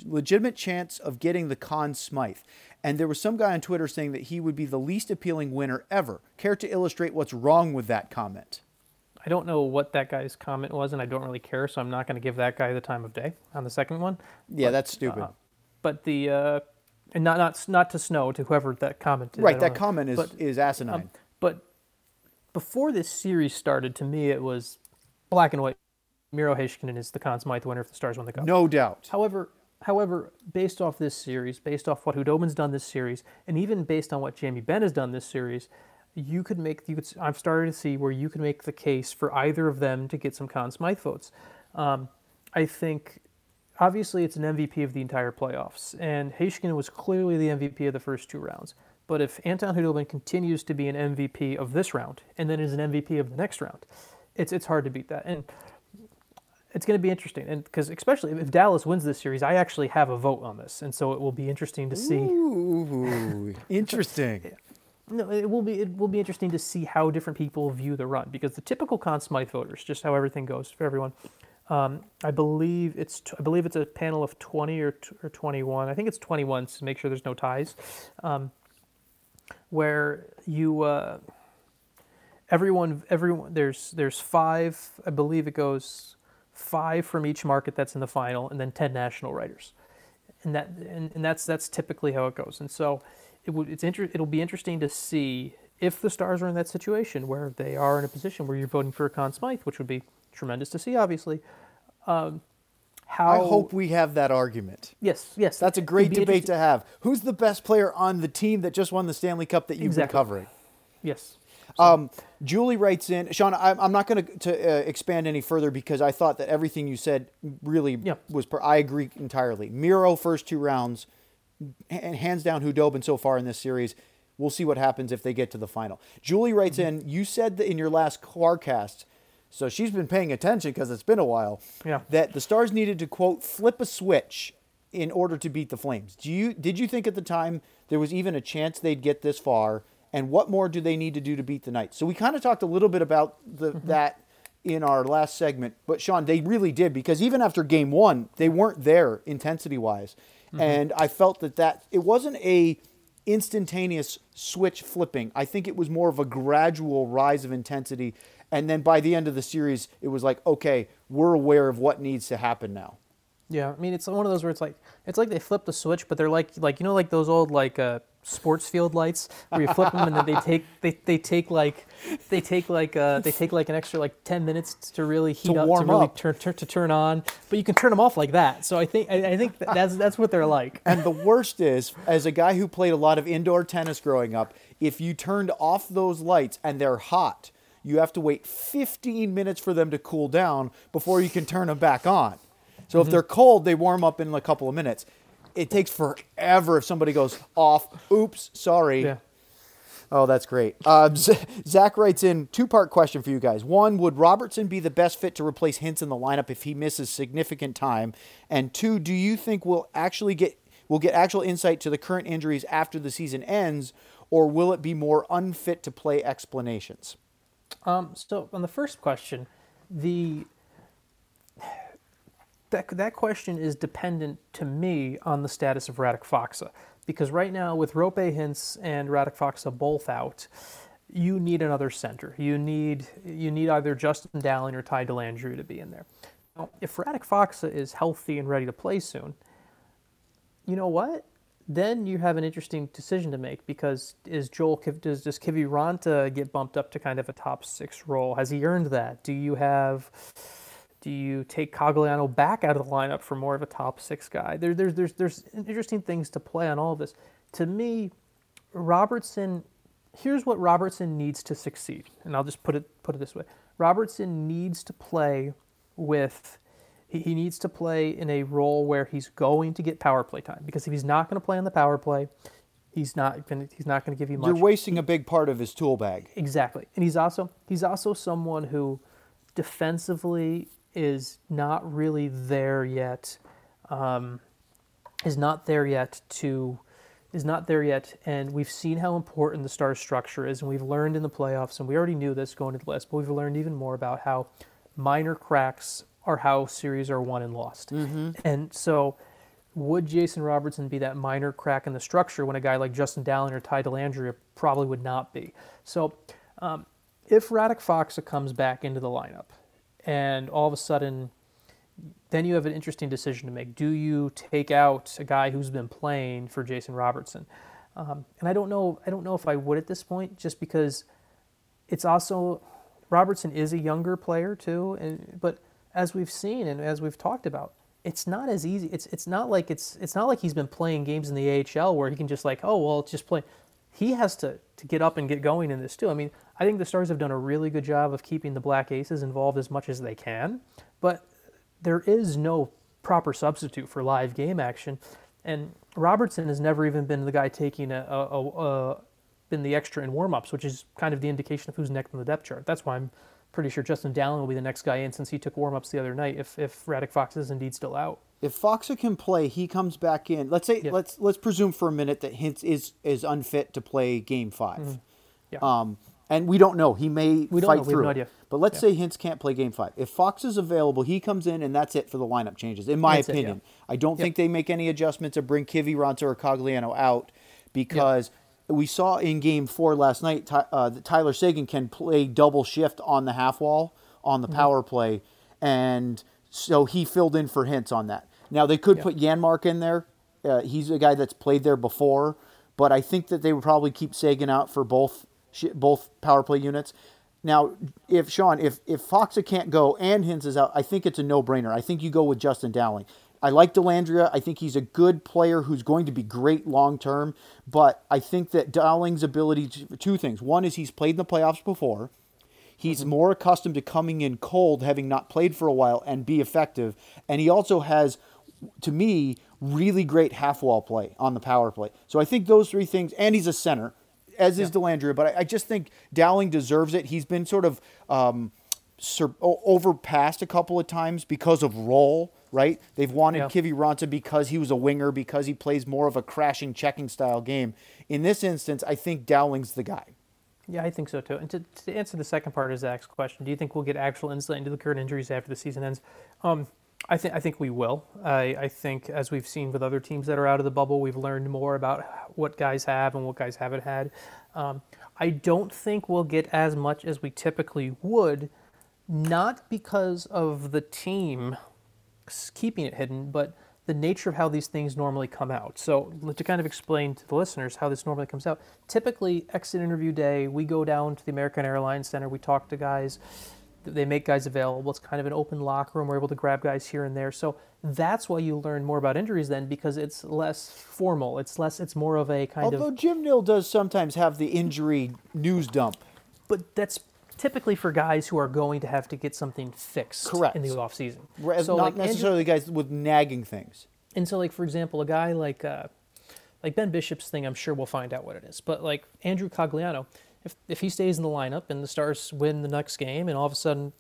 A: legitimate chance of getting the Conn Smythe? And there was some guy on Twitter saying that he would be the least appealing winner ever. Care to illustrate what's wrong with that comment?
B: I don't know what that guy's comment was, and I don't really care, so I'm not going to give that guy the time of day on the second one.
A: Yeah, that's stupid.
B: Uh, but the uh, and not not not to Snow to whoever that comment is.
A: Right. That
B: know.
A: comment is
B: But,
A: is asinine.
B: um, but before this series started, to me it was black and white. Miro Heiskanen is the Conn Smythe winner if the Stars win the cup.
A: no doubt.
B: However, however, based off this series, based off what Khudobin's done this series, and even based on what Jamie Benn has done this series, you could make you could. I'm starting to see where you can make the case for either of them to get some Conn Smythe votes. Um, I think. Obviously, it's an MVP of the entire playoffs, and Heiskanen was clearly the MVP of the first two rounds. But if Anton Khudobin continues to be an MVP of this round, and then is an MVP of the next round, it's it's hard to beat that. And it's going to be interesting, and because especially if Dallas wins this series, I actually have a vote on this, and so it will be interesting to see.
A: Ooh, interesting.
B: No, it will be it will be interesting to see how different people view the run because the typical Conn Smythe voters, just how everything goes for everyone. Um, I believe it's t- I believe it's a panel of twenty or t- or twenty one. I think it's twenty one to make sure there's no ties, um, where you uh, everyone everyone there's there's five. I believe it goes five from each market that's in the final, and then ten national writers and that and, and that's that's typically how it goes. And so it would it's inter- it'll be interesting to see if the Stars are in that situation where they are in a position where you're voting for a Conn Smythe, which would be tremendous to see, obviously. Um, how
A: I hope we have that argument.
B: yes yes
A: That's a great debate to have. Who's the best player on the team that just won the Stanley Cup that you've
B: Exactly.
A: been covering?
B: yes
A: Um, Julie writes in, Sean. I'm, I'm not going to uh, expand any further because I thought that everything you said really
B: Yeah.
A: was. Per- I agree entirely. Miro first two rounds, and hands down, Khudobin so far in this series. We'll see what happens if they get to the final. Julie writes
B: Mm-hmm.
A: in, you said that in your last Clarcast, so she's been paying attention because it's been a while.
B: Yeah.
A: That the Stars needed to quote flip a switch in order to beat the Flames. Do you did you think at the time there was even a chance they'd get this far? And what more do they need to do to beat the Knights? So we kind of talked a little bit about the, mm-hmm. that in our last segment, but Sean, they really did because even after Game One, they weren't there intensity wise, mm-hmm. and I felt that that it wasn't a instantaneous switch flipping. I think it was more of a gradual rise of intensity, and then by the end of the series, it was like, okay, we're aware of what needs to happen now.
B: yeah I mean it's one of those where it's like it's like they flip the switch but they're like like you know like those old like uh, sports field lights where you flip them and then they take they, they take like they take like uh, they take like an extra like 10 minutes to really heat up
A: warm
B: to really
A: up.
B: Turn, turn to turn on but you can turn them off like that so i think i, I think that's that's what they're like
A: And the worst is, as a guy who played a lot of indoor tennis growing up, if you turned off those lights and they're hot, you have to wait 15 minutes for them to cool down before you can turn them back on. So
B: Mm-hmm.
A: if they're cold, they warm up in a couple of minutes. It takes forever if somebody goes off. Oops, sorry.
B: yeah
A: Oh, that's great. Uh, Z- Zach writes in two part question for you guys. One, would Robertson be the best fit to replace Hintz in the lineup if he misses significant time? And two, do you think we'll actually get we'll get actual insight to the current injuries after the season ends, or will it be more unfit to play explanations?
B: Um, so on the first question, the that that question is dependent to me on the status of Radek Faksa because right now with Roope Hintz and Radek Faksa both out, you need another center. You need you need either Justin Dowling or Ty Dellandrea to be in there. Now, if Radek Faksa is healthy and ready to play soon, you know what? Then you have an interesting decision to make because is Joel does does Kiviranta get bumped up to kind of a top six role? Has he earned that? Do you have do you take Cogliano back out of the lineup for more of a top six guy? There, there's there's there's interesting things to play on all of this. To me, Robertson. Here's what Robertson needs to succeed, and I'll just put it put it this way: Robertson needs to play with he, he needs to play in a role where he's going to get power play time because if he's not going to play on the power play, he's not going to, he's not going to give you much.
A: You're wasting a big part of his tool bag.
B: Exactly, and he's also he's also someone who defensively is not really there yet. Um, is not there yet to is not there yet, and we've seen how important the star structure is, and we've learned in the playoffs, and we already knew this going to the list, but we've learned even more about how minor cracks are how series are won and lost. Mm-hmm. And so, would Jason Robertson be that minor crack in the structure when a guy like Justin Dowling or Ty Dellandrea probably would not be? So, um, if Radek Faksa comes back into the lineup and all of a sudden, then you have an interesting decision to make. Do you take out a guy who's been playing for Jason Robertson? Um, and I don't know. I don't know if I would at this point, just because it's also Robertson is a younger player too, and but as we've seen and as we've talked about, it's not as easy. It's it's not like it's it's not like he's been playing games in the AHL where he can just like, oh well, just play. He has to to get up and get going in this too. I mean, I think the Stars have done a really good job of keeping the Black Aces involved as much as they can, but there is no proper substitute for live game action. And Robertson has never even been the guy taking a, a, a, a been the extra in warmups, which is kind of the indication of who's next on the depth chart. That's why I'm pretty sure Justin Dowling will be the next guy in since he took warmups the other night. If if Radek Fox is indeed still out.
A: If Faksa can play, he comes back in. Let's say let's let's presume for a minute that Hintz is is unfit to play Game 5 mm-hmm. Yeah. Um, and we don't know. He may we fight through. No but let's yeah. say Hintz can't play Game Five. If Fox is available, he comes in, and that's it for the lineup changes. In my that's opinion, it, yeah. I don't yep. think they make any adjustments to bring Kiviranta or Cogliano out because. Yep we saw in game four last night uh, that Tyler Seguin can play double shift on the half wall on the mm-hmm. power play, and so he filled in for Hintz on that. Now they could yeah. put Janmark in there. Uh, he's a guy that's played there before, but I think that they would probably keep Seguin out for both both power play units. Now, if Sean, if if Faksa can't go and Hintz is out, I think it's a no brainer. I think you go with Justin Dowling. I like Dellandrea. I think he's a good player who's going to be great long term. But I think that Dowling's ability to two things. One is he's played in the playoffs before. He's mm-hmm. more accustomed to coming in cold, having not played for a while, and be effective. And he also has, to me, really great half wall play on the power play. So I think those three things, and he's a center, as is Dellandrea. But I, I, just think Dowling deserves it. He's been sort of um, sur- overpassed a couple of times because of role right? They've wanted yeah. Kiviranta because he was a winger, because he plays more of a crashing checking style game. In this instance, I think Dowling's the guy.
B: Yeah, I think so too. And to, to answer the second part of Zach's question, do you think we'll get actual insight into the current injuries after the season ends? Um, I think I think we will. I, I think as we've seen with other teams that are out of the bubble, we've learned more about what guys have and what guys haven't had. Um, I don't think we'll get as much as we typically would, not because of the team keeping it hidden, but the nature of how these things normally come out. So, to kind of explain to the listeners how this normally comes out, typically, exit interview day, we go down to the American Airlines Center, we talk to guys, they make guys available. It's kind of an open locker room. We're able to grab guys here and there. So, that's why you learn more about injuries then because it's less formal. It's less, it's more of a kind
A: Although
B: of.
A: Although Jim Nill does sometimes have the injury news dump.
B: But that's typically for guys who are going to have to get something fixed
A: Correct.
B: in the off season.
A: so not like necessarily Andrew, guys with nagging things.
B: And so, like for example, a guy like uh, like Ben Bishop's thing, I'm sure we'll find out what it is. But like Andrew Cogliano, if if he stays in the lineup and the Stars win the next game, and all of a sudden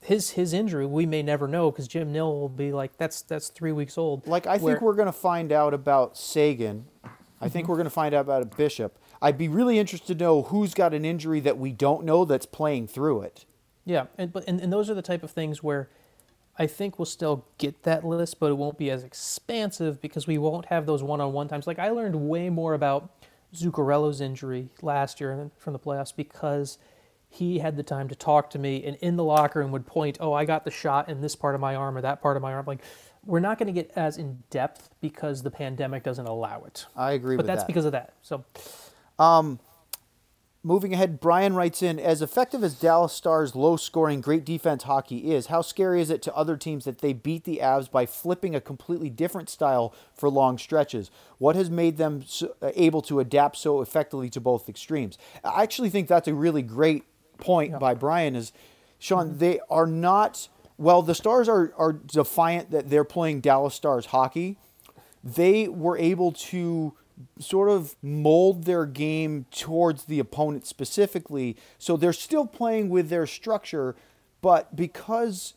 B: his his injury we may never know because Jim Nill will be like that's that's three weeks old.
A: Like I where, think we're going to find out about Seguin. I mm-hmm. think we're going to find out about Bishop. I'd be really interested to know who's got an injury that we don't know that's playing through it.
B: Yeah, and but and, and those are the type of things where I think we'll still get that list, but it won't be as expansive because we won't have those one-on-one times. Like I learned way more about Zuccarello's injury last year from the playoffs because he had the time to talk to me and in the locker room would point, oh, I got the shot in this part of my arm or that part of my arm. Like, we're not going to get as in depth because the pandemic doesn't allow it.
A: I agree
B: but that's
A: that.
B: because of that. So,
A: Moving ahead, Brian writes in As effective as Dallas Stars' low scoring, great defense hockey is, how scary is it to other teams that they beat the Avs by flipping a completely different style for long stretches? What has made them so, uh, able to adapt so effectively to both extremes? I actually think that's a really great point by Brian. Is Sean, they are not, well, the Stars are, are defiant that they're playing Dallas Stars hockey. They were able to sort of mold their game towards the opponent specifically. So they're still playing with their structure, but because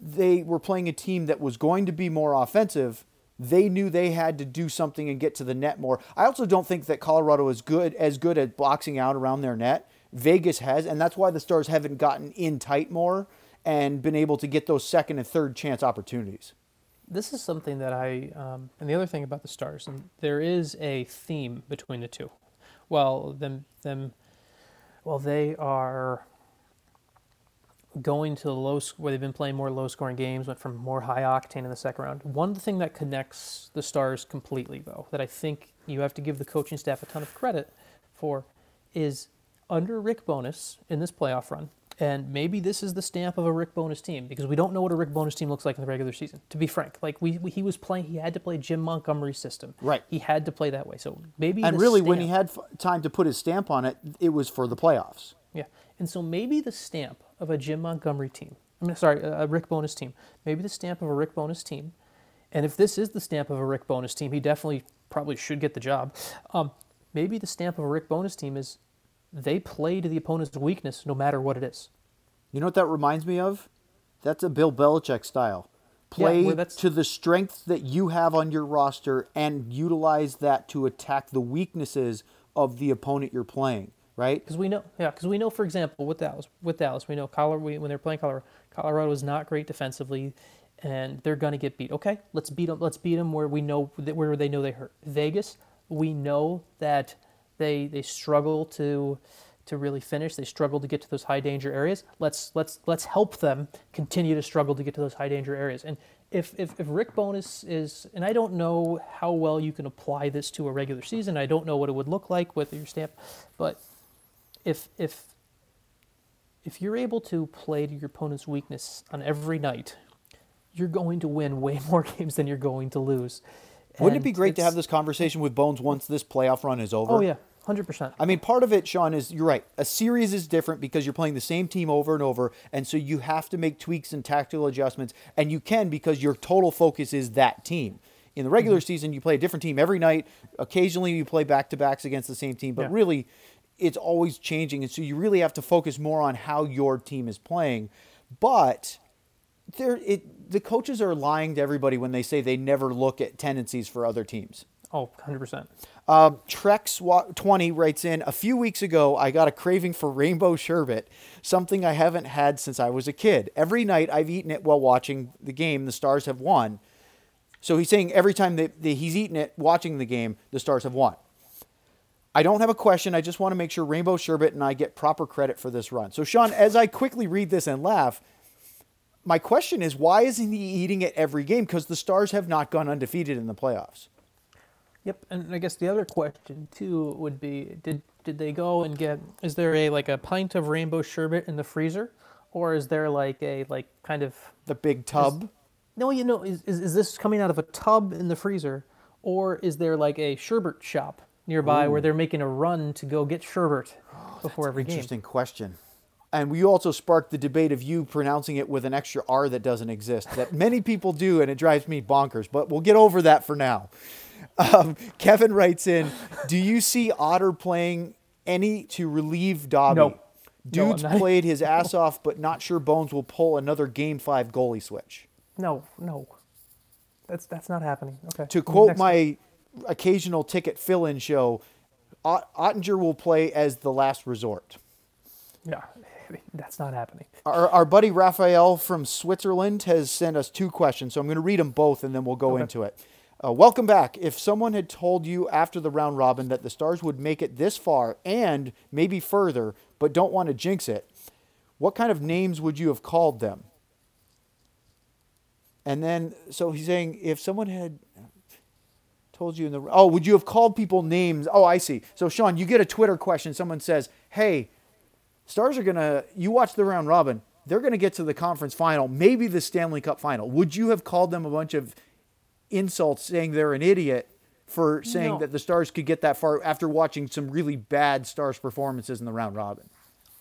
A: they were playing a team that was going to be more offensive, they knew they had to do something and get to the net more. I also don't think that Colorado is good as good at boxing out around their net. Vegas has, and that's why the Stars haven't gotten in tight more and been able to get those second and third chance opportunities.
B: This is something that I, um, and the other thing about the stars, and there is a theme between the two. Well, them, them, well, they are going to the low, where they've been playing more low scoring games, went from more high octane in the second round. One thing that connects the stars completely, though, that I think you have to give the coaching staff a ton of credit for, is under Rick Bowness in this playoff run. And maybe this is the stamp of a Rick Bowness team because we don't know what a Rick Bowness team looks like in the regular season. To be frank, like we, we he was playing, he had to play Jim Montgomery's system.
A: Right.
B: He had to play that way. So maybe
A: And really, when he had f- time to put his stamp on it, it was for the playoffs.
B: Yeah. And so maybe the stamp of a Jim Montgomery team, I mean, sorry, a a Rick Bowness team, maybe the stamp of a Rick Bowness team, and if this is the stamp of a Rick Bowness team, he definitely probably should get the job. Um, maybe the stamp of a Rick Bowness team is they play to the opponent's weakness no matter what it is.
A: You know what that reminds me of? That's a Bill Belichick style. Play
B: that's-
A: to the strength that you have on your roster and utilize that to attack the weaknesses of the opponent you're playing, right?
B: Because we know, yeah, because we know, for example, with Dallas, with Dallas, we know Colorado, we, when they're playing Colorado, Colorado is not great defensively, and they're gonna get beat. Okay, let's beat them. Let's beat them where we know that where they know they hurt. Vegas, we know that they they struggle to to really finish. They struggle to get to those high danger areas. Let's let's let's help them continue to struggle to get to those high danger areas. And if if, if Rick Bowness is, and I don't know how well you can apply this to a regular season. I don't know what it would look like with your stamp, but if if if you're able to play to your opponent's weakness on every night, you're going to win way more games than you're going to lose.
A: Wouldn't it be great to have this conversation with Bones once this playoff run is over?
B: Oh yeah, hundred percent.
A: I mean, part of it, Sean, is you're right. A series is different because you're playing the same team over and over, and so you have to make tweaks and tactical adjustments, and you can because your total focus is that team. In the regular mm-hmm. season, you play a different team every night. Occasionally, you play back to backs against the same team, but
B: Yeah.
A: really, it's always changing, and so you really have to focus more on how your team is playing. But there, it the coaches are lying to everybody when they say they never look at tendencies for other teams.
B: Oh, 100%.
A: Um, Trex20 writes in A few weeks ago, I got a craving for rainbow sherbet, something I haven't had since I was a kid. Every night I've eaten it while watching the game. The Stars have won. So he's saying every time that, that he's eaten it watching the game, the Stars have won. I don't have a question. I just want to make sure Rainbow Sherbet and I get proper credit for this run. So, Sean, as I quickly read this and laugh, my question is why isn't he eating it every game? Because the Stars have not gone undefeated in the playoffs.
B: Yep, and I guess the other question too would be did did they go and get is there a like a pint of rainbow sherbet in the freezer or is there like a like kind of
A: The big tub.
B: No, you know, is, is, is this coming out of a tub in the freezer, or is there like a sherbet shop nearby where they're making a run to go get sherbet oh, before every game?
A: Interesting question. And we also sparked the debate of you pronouncing it with an extra R that doesn't exist, that many people do, and it drives me bonkers. But we'll get over that for now. Um, Kevin writes in Do you see Otter playing any to relieve Dobby?
B: No. No,
A: Dude's
B: I'm
A: played his ass off, but not sure Bones will pull another game five goalie switch.
B: No, no, that's that's not happening. Okay.
A: To quote
B: Next-
A: my occasional ticket fill in show, Ot- Oettinger will play as the last resort.
B: yeah, that's not happening.
A: Our, our buddy Raphael from Switzerland has sent us two questions, so I'm going to read them both and then we'll go
B: Okay.
A: into it. Uh, welcome back. If someone had told you after the round robin that the Stars would make it this far and maybe further, but don't want to jinx it, what kind of names would you have called them? And then, so he's saying if someone had told you in the oh, would you have called people names? Oh, I see. So Sean, you get a Twitter question. Someone says, "Hey, Stars are gonna. You watch the round robin. They're gonna get to the conference final, maybe the Stanley Cup final. Would you have called them a bunch of insults, saying they're an idiot for saying
B: No.
A: that the Stars could get that far after watching some really bad Stars performances in the round robin?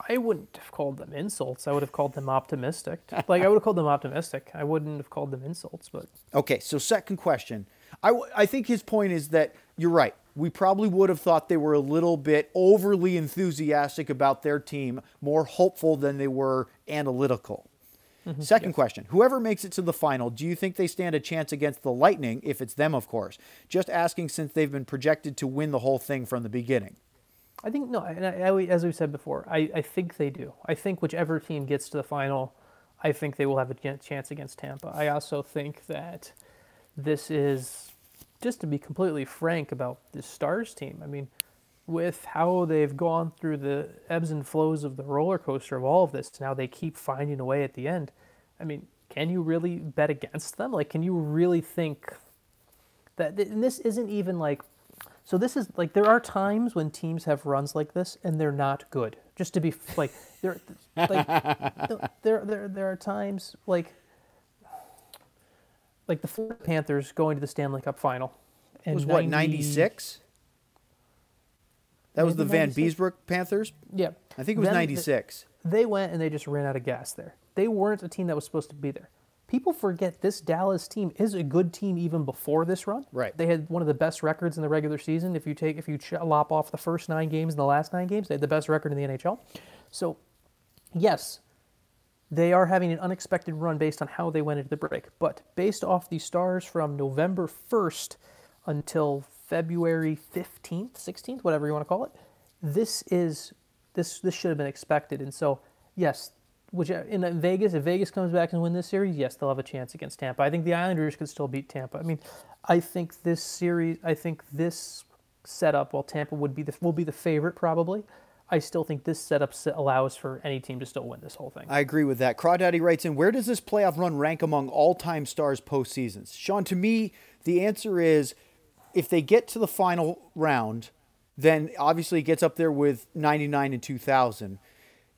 B: I wouldn't have called them insults. I would have called them optimistic. like I would have called them optimistic. I wouldn't have called them insults. But
A: Okay, so second question. I, w- I think his point is that you're right. We probably would have thought they were a little bit overly enthusiastic about their team, more hopeful than they were analytical. Mm-hmm. Second question Whoever makes it to the final, do you think they stand a chance against the Lightning, if it's them, of course? Just asking since they've been projected to win the whole thing from the beginning.
B: I think no. And I, I, as we said before, I, I think they do. I think whichever team gets to the final, I think they will have a chance against Tampa. I also think that this is just to be completely frank about the Stars team. I mean, with how they've gone through the ebbs and flows of the roller coaster of all of this, to now they keep finding a way at the end. I mean, can you really bet against them? Like, can you really think that? And this isn't even like. So this is like there are times when teams have runs like this and they're not good. Just to be like there, like there there there are times like like the Florida Panthers going to the Stanley Cup final.
A: And It was what, 96? That was the Van
B: 96?
A: Beesbrook Panthers?
B: Yeah.
A: I think it was
B: Then
A: 96.
B: they went and they just ran out of gas there. They weren't a team that was supposed to be there. People forget this Dallas team is a good team even before this run.
A: Right.
B: They had one of the best records in the regular season. If you take if you ch- lop off the first nine games and the last nine games, they had the best record in the NHL. So, yes, they are having an unexpected run based on how they went into the break. But based off the stars from November 1st until February 15th, 16th, whatever you want to call it, this is this this should have been expected. And so, yes, which uh, in Vegas, if Vegas comes back and win this series, yes, they'll have a chance against Tampa. I think the Islanders could still beat Tampa. I mean, I think this series, I think this setup, while Tampa would be the will be the favorite probably. I still think this setup allows for any team to still win this whole thing.
A: I agree with that. Crawdaddy writes in, where does this playoff run rank among all-time stars postseasons? Sean, to me, the answer is if they get to the final round, then obviously it gets up there with 99 and 2000.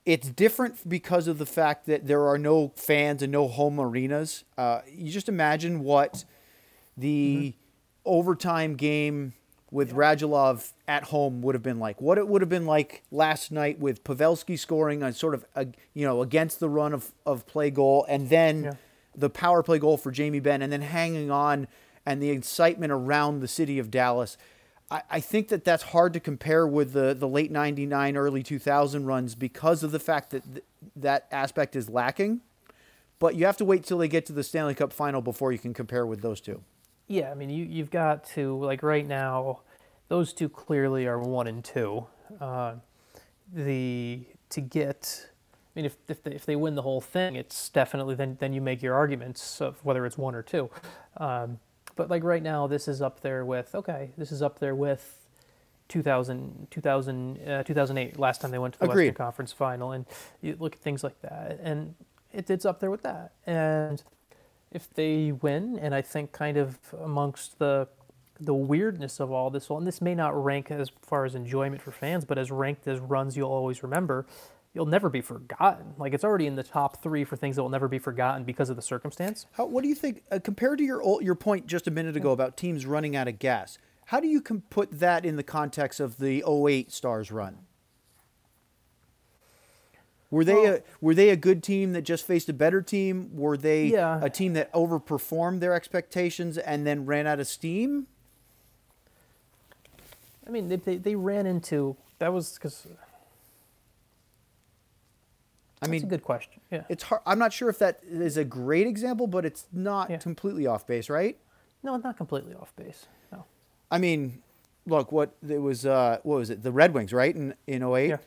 A: It's different because of the fact that there are no fans and no home arenas. Uh, you just imagine what the overtime game with Radulov at home would have been like. What it would have been like last night with Pavelski scoring a sort of a, you know against the run of, of play goal, and then
B: Yeah.
A: the power play goal for Jamie Benn, and then hanging on and the excitement around the city of Dallas. I, think that that's hard to compare with the, the late 99, early 2000 runs because of the fact that th- that aspect is lacking. But you have to wait till they get to the Stanley Cup final before you can compare with those two.
B: Yeah, I mean, you you've got to like right now, those two clearly are one and two. Uh, the to get, I mean, if if they, if they win the whole thing, it's definitely then then you make your arguments of whether it's one or two. Um, but like right now, this is up there with okay, this is up there with. 2000, 2000, uh, 2008, last time they went to the
A: Agreed.
B: Western Conference Final, and you look at things like that, and it, it's up there with that. And if they win, and I think kind of amongst the the weirdness of all this, well, and this may not rank as far as enjoyment for fans, but as ranked as runs you'll always remember, you'll never be forgotten. Like it's already in the top three for things that will never be forgotten because of the circumstance.
A: How, what do you think, uh, compared to your ol- your point just a minute ago about teams running out of gas? How do you com- put that in the context of the 08 Stars run? Were they
B: Well-
A: a were they a good team that just faced a better team? Were they
B: Yeah.
A: a team that overperformed their expectations and then ran out of steam?
B: I mean, they, they, they ran into that was because
A: I
B: that's
A: mean,
B: a good question. Yeah.
A: it's hard. I'm not sure if that is a great example, but it's not
B: Yeah.
A: completely off base, right?
B: No, not completely off base. No.
A: I mean, look, what it was. Uh, what was it? The Red Wings, right? In in 08?
B: Yeah.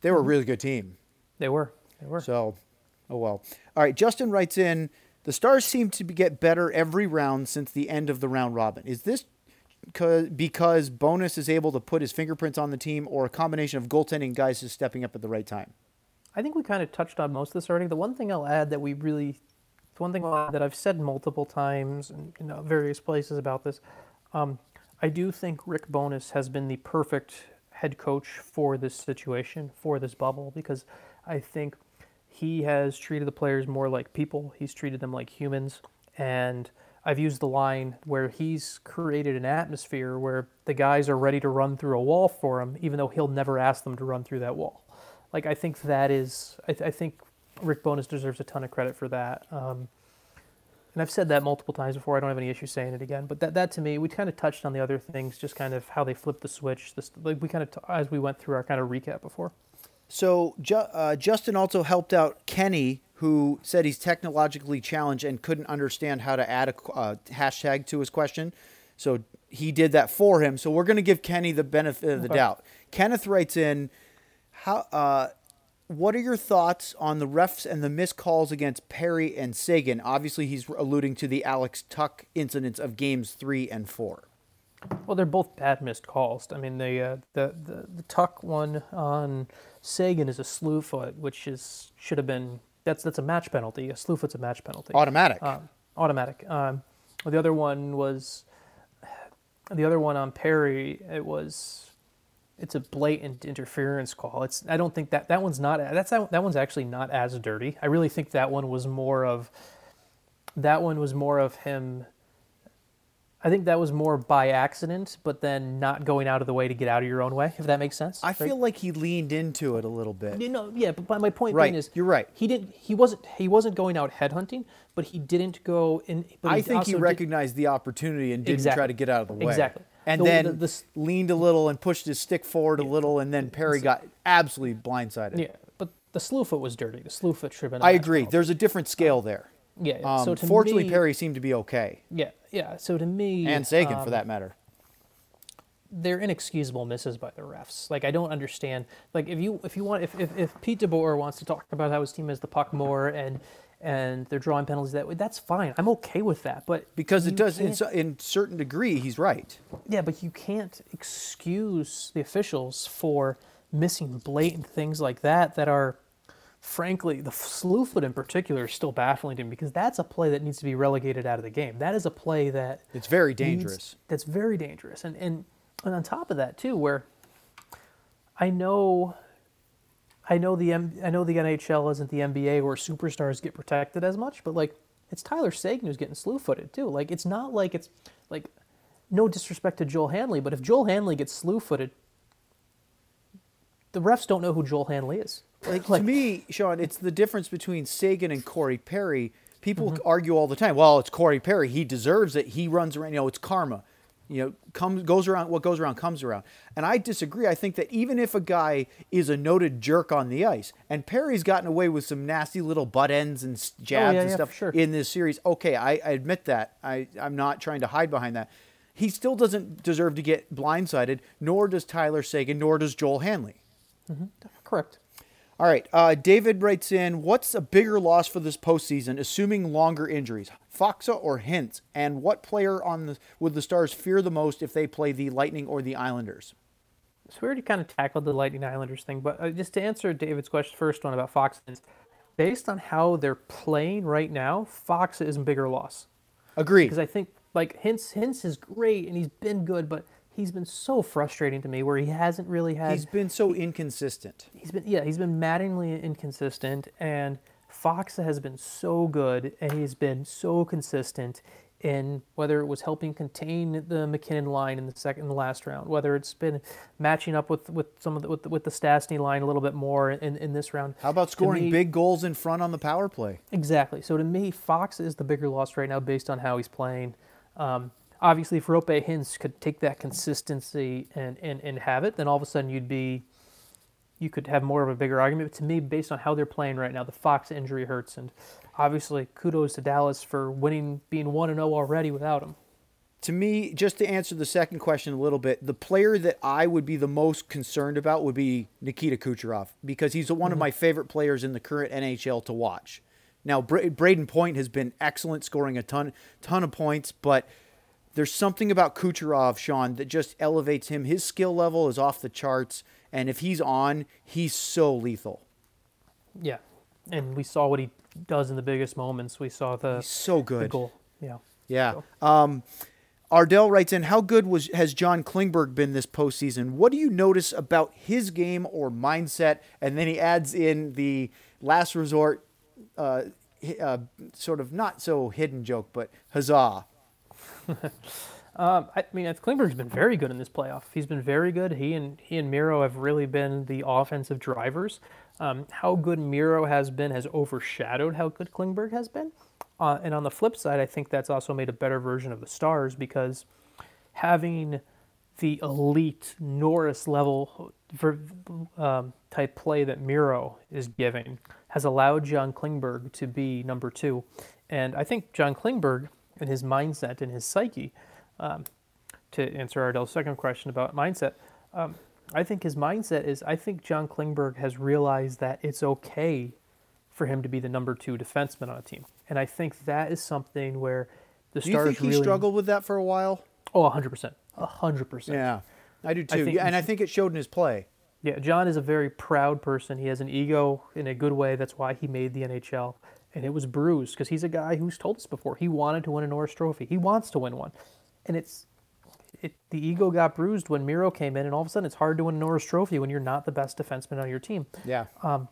A: they were a really good team.
B: They were. They were.
A: So, oh well. All right. Justin writes in The Stars seem to be- get better every round since the end of the round robin. Is this because Bowness is able to put his fingerprints on the team, or a combination of goaltending guys just stepping up at the right time?
B: I think we kind of touched on most of this already. The one thing I'll add that we really, the one thing that I've said multiple times and in uh, various places about this, um, I do think Rick Bowness has been the perfect head coach for this situation, for this bubble, because I think he has treated the players more like people. He's treated them like humans, and I've used the line where he's created an atmosphere where the guys are ready to run through a wall for him, even though he'll never ask them to run through that wall. Like I think that is, I, th- I think Rick Bowness deserves a ton of credit for that. Um, and I've said that multiple times before. I don't have any issue saying it again. But that, that to me, we kind of touched on the other things, just kind of how they flipped the switch. This, like we kind of, t- as we went through our kind of recap before.
A: So Ju- uh, Justin also helped out Kenny, who said he's technologically challenged and couldn't understand how to add a uh, hashtag to his question. So he did that for him. So we're going to give Kenny the benefit of the
B: Okay.
A: doubt. Kenneth writes in, how? Uh, what are your thoughts on the refs and the missed calls against Perry and Seguin? Obviously, he's alluding to the Alex Tuch incidents of games three and four.
B: Well, they're both bad missed calls. I mean, the uh, the, the the Tuch one on Seguin is a slew foot, which is should have been that's that's a match penalty. A slew foot's a match penalty.
A: Automatic.
B: Um, automatic. Um, the other one was the other one on Perry. It was it's a blatant interference call. It's I don't think that that one's not that's that one's actually not as dirty. I really think that one was more of that one was more of him. I think that was more by accident, but then not going out of the way to get out of your own way. If that makes sense.
A: I
B: right?
A: feel like he leaned into it a little bit.
B: You know, yeah, but my point
A: Right,
B: being is,
A: you're right.
B: He didn't. He wasn't. He wasn't going out headhunting, but he didn't go in. But
A: I think he
B: also did-
A: recognized the opportunity and didn't
B: Exactly.
A: try to get out of the way.
B: Exactly.
A: And
B: The-
A: then
B: the- this-
A: leaned a little and pushed his stick forward a little, and then Perry got absolutely blindsided.
B: Yeah, but the slew foot was dirty. The slew foot should have been.
A: I agree.
B: penalty.
A: There's a different scale there.
B: Yeah. yeah.
A: Um,
B: so to
A: fortunately,
B: me,
A: Perry seemed to be okay,
B: Yeah, yeah. So to me,
A: and Seguin for
B: um,
A: that matter.
B: they're inexcusable misses by the refs. Like I don't understand. Like if you if you want if if, if Pete DeBoer wants to talk about how his team has the puck more and and they're drawing penalties that way, that's fine. I'm okay with that. But
A: Because it does, in, so- in certain degree, he's right.
B: Yeah, but you can't excuse the officials for missing blatant things like that that are, frankly, the slew foot in particular is still baffling to me because that's a play that needs to be relegated out of the game. That is a play that
A: It's very
B: needs-
A: dangerous.
B: that's very dangerous, and and and on top of that too, where I know. I know the M- I know the NHL isn't the NBA where superstars get protected as much, but like it's Tyler Seguin who's getting slew footed too. Like it's not like it's like no disrespect to Joel Hanley, but if Joel Hanley gets slew footed, the refs don't know who Joel Hanley is.
A: Like, to me, Sean, it's the difference between Seguin and Corey Perry. People mm-hmm. argue all the time. Well, it's Corey Perry. He deserves it. He runs around. You know, it's karma. You know, comes goes around. What goes around comes around. And I disagree. I think that even if a guy is a noted jerk on the ice, and Perry's gotten away with some nasty little butt ends and jabs oh,
B: yeah,
A: and
B: yeah,
A: stuff
B: sure.
A: in this series, okay, I, I admit that. I I'm not trying to hide behind that. He still doesn't deserve to get blindsided. Nor does Tyler Seguin. Nor does Joel Hanley. Mm-hmm.
B: Correct.
A: All right. Uh, David writes in, what's a bigger loss for this postseason, assuming longer injuries, Faksa or Hintz? And what player on the would the Stars fear the most if they play the Lightning or the Islanders?
B: So we already kind of tackled the Lightning Islanders thing, but uh, just to answer David's question, first one about Faksa, based on how they're playing right now, Faksa is a bigger loss.
A: Agreed.
B: because I think like Hintz Hintz is great and he's been good, but he's been so frustrating to me where he hasn't really had
A: He's been so inconsistent.
B: he's been yeah he's been maddeningly inconsistent and Faksa has been so good and he's been so consistent in whether it was helping contain the MacKinnon line in the second in the last round, whether it's been matching up with, with some of the, with the, with the Stastny line a little bit more in, in this round.
A: How about scoring
B: me-
A: big goals in front on the power play?
B: Exactly. So to me, Faksa is the bigger loss right now based on how he's playing. Um, obviously, if Roope Hintz could take that consistency and, and, and have it, then all of a sudden you'd be, you could have more of a bigger argument. But to me, based on how they're playing right now, the Faksa injury hurts. And obviously, kudos to Dallas for winning, being 1 and 0 already without him.
A: To me, just to answer the second question a little bit, the player that I would be the most concerned about would be Nikita Kucherov because he's one of mm-hmm. my favorite players in the current NHL to watch. Now, Bra- Brayden Point has been excellent, scoring a ton, ton of points, but there's something about Kucherov, Sean, that just elevates him. His skill level is off the charts, and if he's on, he's so lethal.
B: Yeah, and we saw what he does in the biggest moments. We saw the,
A: He's so
B: the
A: good.
B: goal. Yeah.
A: Yeah. Um, Ardell writes in, how good was has John Klingberg been this postseason? What do you notice about his game or mindset? And then he adds in the last resort, uh, uh, sort of not so hidden joke, but huzzah.
B: Um, I mean, Klingberg's been very good in this playoff. He's been very good. He and he and Miro have really been the offensive drivers. Um, how good Miro has been has overshadowed how good Klingberg has been. Uh, and on the flip side, I think that's also made a better version of the Stars because having the elite Norris level um, type play that Miro is giving has allowed John Klingberg to be number two. And I think John Klingberg and his mindset and his psyche, um, to answer Ardell's second question about mindset, um, I think his mindset is I think John Klingberg has realized that it's okay for him to be the number two defenseman on a team. And I think that is something where the
A: Do you
B: Stars
A: think he
B: really
A: struggled with that for a while?
B: Oh, 100%. 100%.
A: Yeah, I do too.
B: think-
A: and I think it showed in his play.
B: Yeah, John is a very proud person. He has an ego in a good way. That's why he made the NHL. And it was bruised because he's a guy who's told us before he wanted to win a Norris Trophy. He wants to win one. And it's it, the ego got bruised when Miro came in, and all of a sudden it's hard to win a Norris Trophy when you're not the best defenseman on your team.
A: Yeah.
B: Um,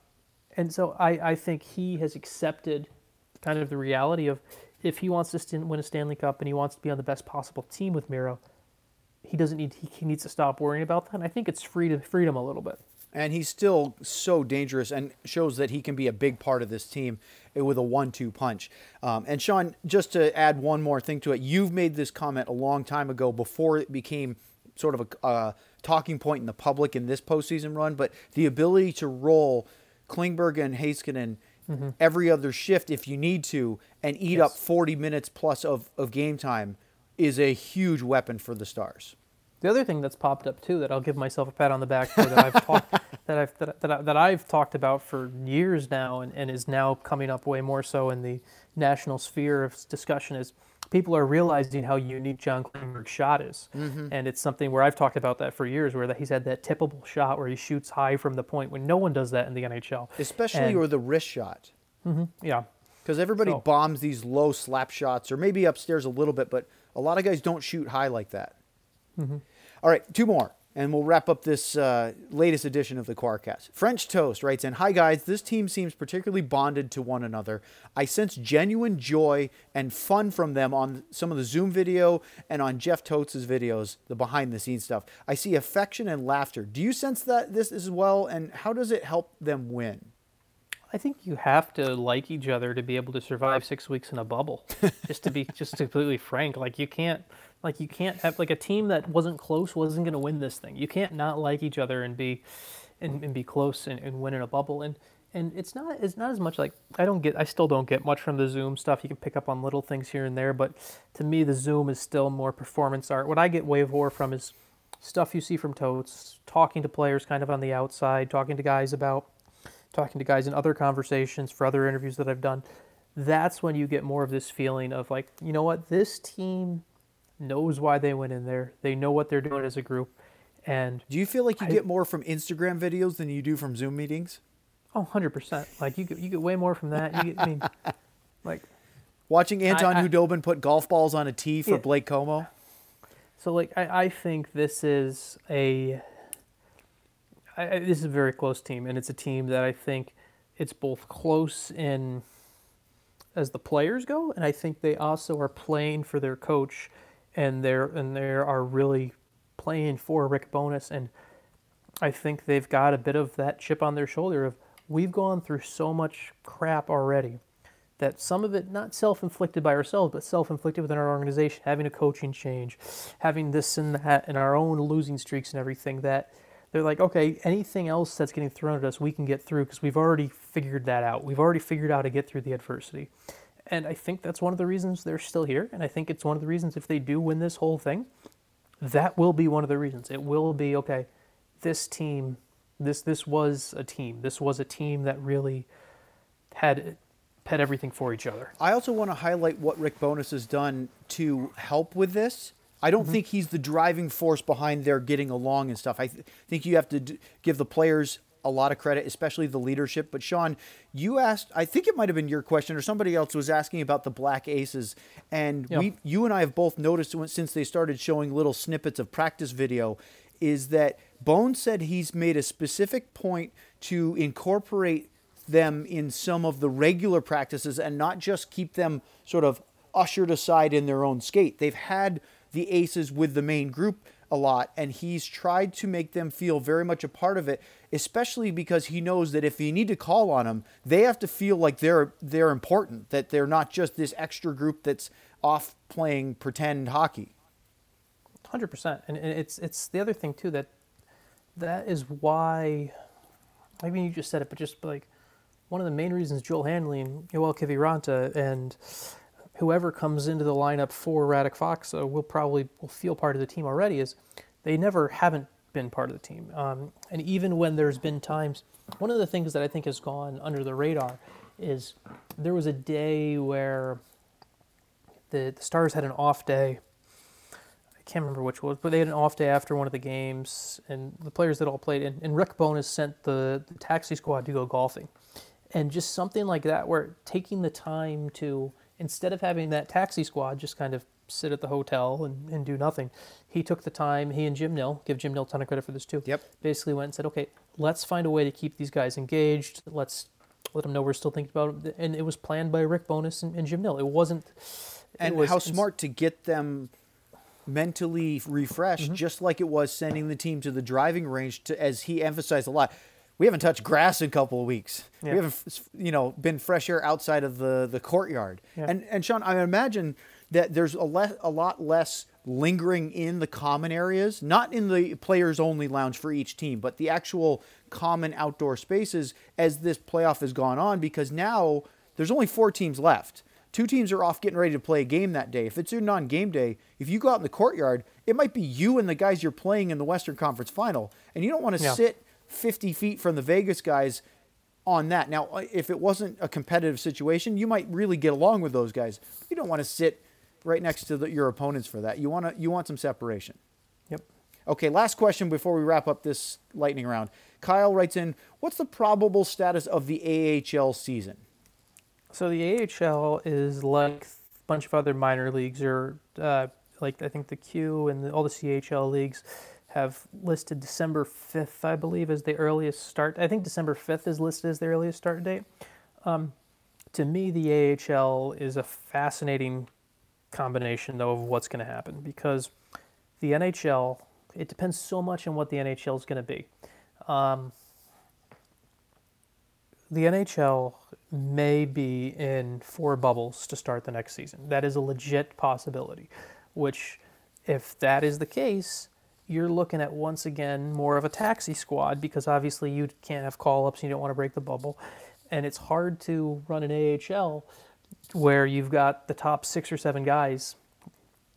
B: and so I, I think he has accepted kind of the reality of if he wants to st- win a Stanley Cup and he wants to be on the best possible team with Miro, he doesn't need he, he needs to stop worrying about that. And I think it's freedom freedom a little bit.
A: And he's still so dangerous and shows that he can be a big part of this team with a one-two punch. Um, and Sean, just to add one more thing to it, you've made this comment a long time ago before it became sort of a uh, talking point in the public in this postseason run. But the ability to roll Klingberg and Heiskanen every other shift if you need to and eat up 40 minutes plus of, of game time is a huge weapon for the Stars.
B: The other thing that's popped up too that I'll give myself a pat on the back for that I've talked that I've that, that, I, that I've talked about for years now and, and is now coming up way more so in the national sphere of discussion is people are realizing how unique John Klingberg's shot is, and it's something where I've talked about that for years where that he's had that tippable shot where he shoots high from the point when no one does that in the NHL,
A: Especially
B: And-
A: or the wrist shot.
B: yeah.
A: Because everybody
B: So-
A: bombs these low slap shots, or maybe upstairs a little bit, but a lot of guys don't shoot high like that.
B: Mm-hmm.
A: All right, two more, and we'll wrap up this uh, latest edition of the Quarkcast. French Toast writes in Hi, guys. This team seems particularly bonded to one another. I sense genuine joy and fun from them on some of the Zoom video and on Jeff Totes' videos, the behind the scenes stuff. I see affection and laughter. Do you sense that this as well, and how does it help them win?
B: I think you have to like each other to be able to survive six weeks in a bubble. just to be just completely frank, like you can't like you can't have like a team that wasn't close wasn't going to win this thing. You can't not like each other and be and, and be close and, and win in a bubble. And and it's not it's not as much like I don't get I still don't get much from the Zoom stuff. You can pick up on little things here and there, but to me the Zoom is still more performance art. What I get way more from is stuff you see from Totes, talking to players kind of on the outside, talking to guys about talking to guys in other conversations for other interviews that I've done, that's when you get more of this feeling of like, you know what, this team knows why they went in there. They know what they're doing as a group. And
A: Do you feel like you
B: I-
A: get more from Instagram videos than you do from Zoom meetings?
B: oh, 100%. Like you get, you get way more from that. You get, I mean, like,
A: Watching Anton
B: I-
A: Khudobin put golf balls on a tee for
B: Yeah.
A: Blake Comeau?
B: So like I, I think this is a I, I- this is a very close team, and it's a team that I think it's both close in as the players go, and I think they also are playing for their coach, and they're and they are really playing for Rick Bowness, and I think they've got a bit of that chip on their shoulder of we've gone through so much crap already that some of it not self-inflicted by ourselves but self-inflicted within our organization having a coaching change having this and that and our own losing streaks and everything that they're like okay anything else that's getting thrown at us we can get through because we've already figured that out. We've already figured out how to get through the adversity and i think that's one of the reasons they're still here and i think it's one of the reasons if they do win this whole thing that will be one of the reasons it will be okay this team this this was a team this was a team that really had pet everything for each other.
A: I also want to highlight what Rick Bowness has done to help with this. I don't mm-hmm. think he's the driving force behind their getting along and stuff. I th- think you have to d- give the players a lot of credit, especially the leadership. But Sean, you asked, I think it might have been your question or somebody else was asking about the Black Aces, and
B: Yeah.
A: we, you and I have both noticed since they started showing little snippets of practice video, is that Bone said he's made a specific point to incorporate them in some of the regular practices and not just keep them sort of ushered aside in their own skate. They've had the aces with the main group a lot and he's tried to make them feel very much a part of it especially because he knows that if you need to call on them they have to feel like they're they're important that they're not just this extra group that's off playing pretend hockey
B: Hundred percent, and and it's it's the other thing too that that is why. I mean, you just said it, but just like one of the main reasons Joel Hanley and Kiviranta and whoever comes into the lineup for Radek Faksa uh, will probably will feel part of the team already is they never haven't been part of the team. Um, and even when there's been times, one of the things that I think has gone under the radar is there was a day where the, the Stars had an off day. I can't remember which was, but they had an off day after one of the games, and the players that all played. And, and Rick Bowness sent the, the taxi squad to go golfing, and just something like that, where taking the time to instead of having that taxi squad just kind of sit at the hotel and, and do nothing, he took the time. He and Jim Nill give Jim Nill a ton of credit for this too.
A: Yep.
B: Basically went and said, okay, let's find a way to keep these guys engaged. Let's let them know we're still thinking about it. And it was planned by Rick Bowness and, and Jim Nill. It wasn't. it
A: and
B: was-
A: how smart to get them mentally refreshed,
B: Mm-hmm.
A: just like it was sending the team to the driving range. To as he emphasized a lot, we haven't touched grass in a couple of weeks.
B: Yeah.
A: We haven't, you know, been fresh air outside of the the courtyard.
B: Yeah.
A: And and Sean, I imagine that there's a le- a lot less lingering in the common areas, not in the players only lounge for each team, but the actual common outdoor spaces as this playoff has gone on because now there's only four teams left. Two teams are off getting ready to play a game that day. If it's your non game day, if you go out in the courtyard, it might be you and the guys you're playing in the Western Conference final. And you don't want to
B: Yeah.
A: sit 50 feet from the Vegas guys on that. Now, uh, if it wasn't a competitive situation, you might really get along with those guys. You don't want to sit right next to the, your opponents for that. You want to you want some separation.
B: Yep.
A: Okay, last question before we wrap up this lightning round. Kyle writes in, "What's the probable status of the AHL season?"
B: So the AHL is like a bunch of other minor leagues, or uh, like I think the Q and the, all the CHL leagues have listed December 5th, I believe, as the earliest start. I think December 5th is listed as the earliest start date. Um, to me, the AHL is a fascinating combination, though, of what's going to happen because the NHL, it depends so much on what the NHL is going to be. Um, the NHL may be in four bubbles to start the next season. That is a legit possibility, which, if that is the case, you're looking at once again more of a taxi squad because obviously you can't have call ups and you don't want to break the bubble. And it's hard to run an AHL where you've got the top six or seven guys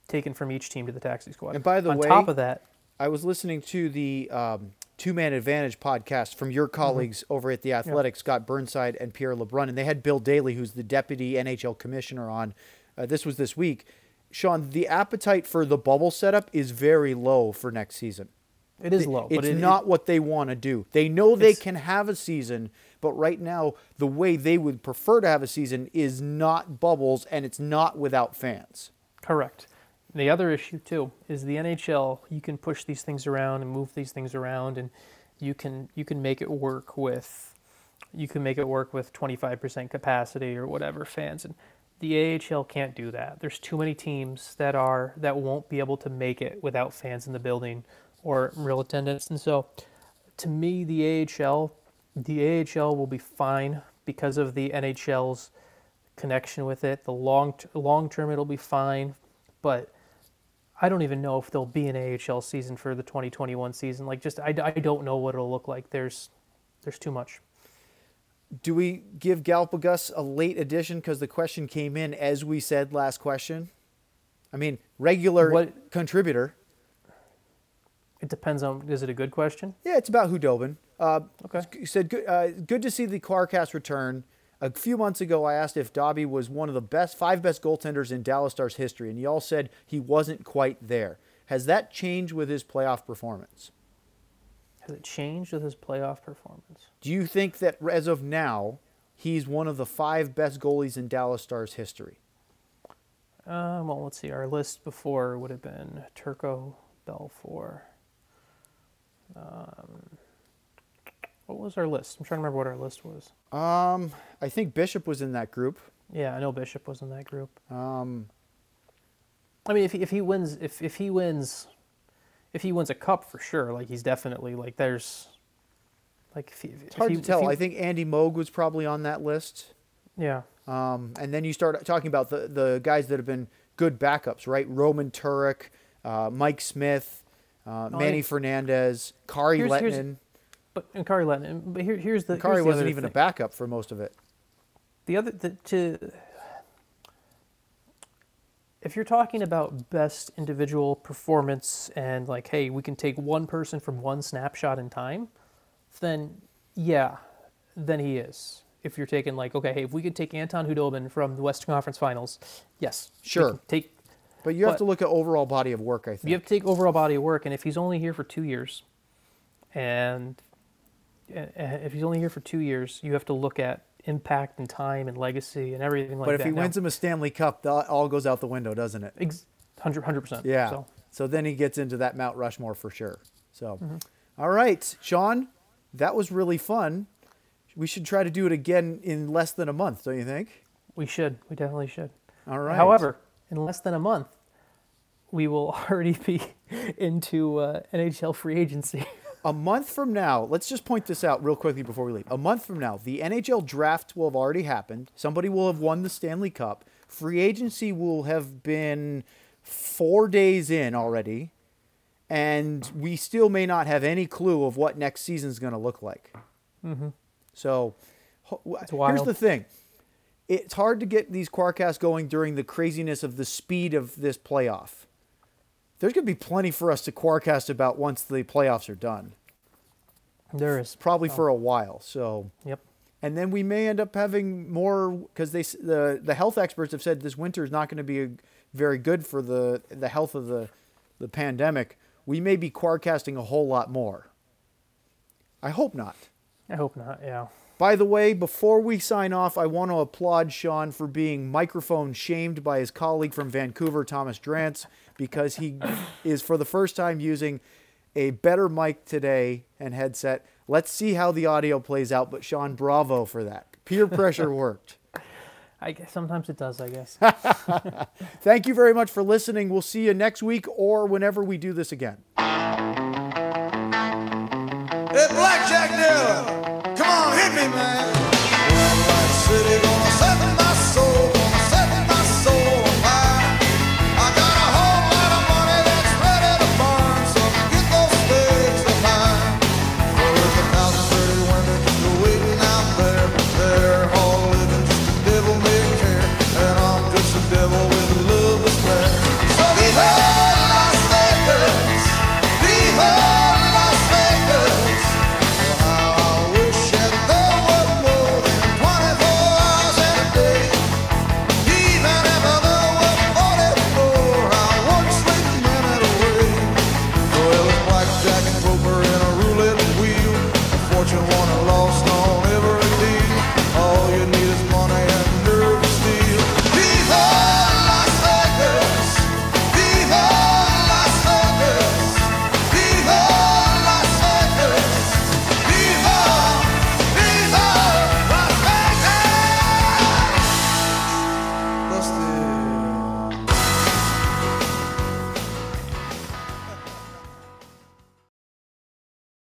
B: taken from each team to the taxi squad.
A: And by the way,
B: On
A: way-
B: top of that,
A: I was listening to the um, Two Man Advantage podcast from your colleagues over at the Athletic, Scott Burnside and Pierre LeBrun, and they had Bill Daly, who's the deputy NHL commissioner, on. Uh, this was this week. Sean, the appetite for the bubble setup is very low for next season.
B: it is low.
A: It's
B: but it,
A: not what they want to do. They know they can have a season, but right now the way they would prefer to have a season is not bubbles and it's not without fans.
B: Correct. The other issue too is the NHL. You can push these things around and move these things around, and you can you can make it work with you can make it work with 25% capacity or whatever fans. And the AHL can't do that. There's too many teams that are that won't be able to make it without fans in the building or real attendance. And so, to me, the AHL the AHL will be fine because of the NHL's connection with it. The long long term, it'll be fine, but I don't even know if there'll be an AHL season for the 2021 season. Like, just I, I don't know what it'll look like. There's there's too much.
A: Do we give Galpagus a late addition because the question came in as we said last question? I mean, regular
B: What-
A: contributor.
B: It depends on is it a good question?
A: Yeah, it's about Khudobin. Uh,
B: Okay.
A: He said, good, uh, good to see the Clarkcast return. A few months ago, I asked if Dobby was one of the best, five best goaltenders in Dallas Stars history, and y'all said he wasn't quite there. Has that changed with his playoff performance?
B: Has it changed with his playoff performance?
A: Do you think that as of now, he's one of the five best goalies in Dallas Stars history?
B: Uh, well, let's see. Our list before would have been Turco, Belfour. Um, what was our list? I'm trying to remember what our list was.
A: Um, I think Bishop was in that group.
B: Yeah, I know Bishop was in that group.
A: Um,
B: I mean, if he, if he wins, if if he wins, if he wins a cup for sure, like he's definitely like there's, like if he,
A: it's hard
B: he,
A: to tell.
B: He,
A: I think Andy Moog was probably on that list.
B: Yeah.
A: Um, and then you start talking about the, the guys that have been good backups, right? Roman Turek, uh, Mike Smith, uh,
B: No,
A: Manny
B: I-
A: Fernandez, Kari
B: Here's- here's-
A: Lehtonen.
B: But and Kari Lehtonen. But here, here's the
A: Kari
B: here's the
A: wasn't even a backup for most of it.
B: The other the, to if you're talking about best individual performance and like, hey, we can take one person from one snapshot in time, then yeah, then he is. If you're taking like, okay, hey, if we could take Anton Khudobin from the Western Conference Finals, yes,
A: Sure.
B: Take
A: But you have
B: But-
A: to look at overall body of work, I think.
B: you have to take overall body of work, and if he's only here for two years, and and if he's only here for two years, you have to look at impact and time and legacy and everything like that.
A: but if he
B: Now-
A: wins him a Stanley Cup, that all goes out the window, doesn't it?
B: Ex- 100 percent.
A: Yeah.
B: So
A: So then he gets into that Mount Rushmore for sure. So,
B: Mm-hmm.
A: all right, Sean, that was really fun. We should try to do it again in less than a month, don't you think?
B: we should. We definitely should.
A: All right.
B: However, in less than a month, we will already be into uh, NHL free agency.
A: A month from now, let's just point this out real quickly before we leave. A month from now, the NHL draft will have already happened. Somebody will have won the Stanley Cup. Free agency will have been four days in already. And we still may not have any clue of what next season's going to look like. Mm-hmm. So w-
B: It's
A: here's the thing it's hard to get these Quarkasts going during the craziness of the speed of this playoff. There's going to be plenty for us to Quarkast about once the playoffs are done
B: there is.
A: probably
B: Oh.
A: for a while. So,
B: Yep.
A: and then we may end up having more because they the the health experts have said this winter is not going to be a, very good for the the health of the the pandemic. We may be quarcasting a whole lot more. I hope not.
B: I hope not. Yeah.
A: By the way, before we sign off, I want to applaud Sean for being microphone shamed by his colleague from Vancouver, Thomas Drance, because he is for the first time using a better mic today and headset. Let's see how the audio plays out, but Sean, bravo for that. Peer pressure worked.
B: I guess sometimes it does. I guess.
A: Thank you very much for listening. We'll see you next week or whenever we do this again.
C: Hey, Blackjack Diller, come on, hit me, man.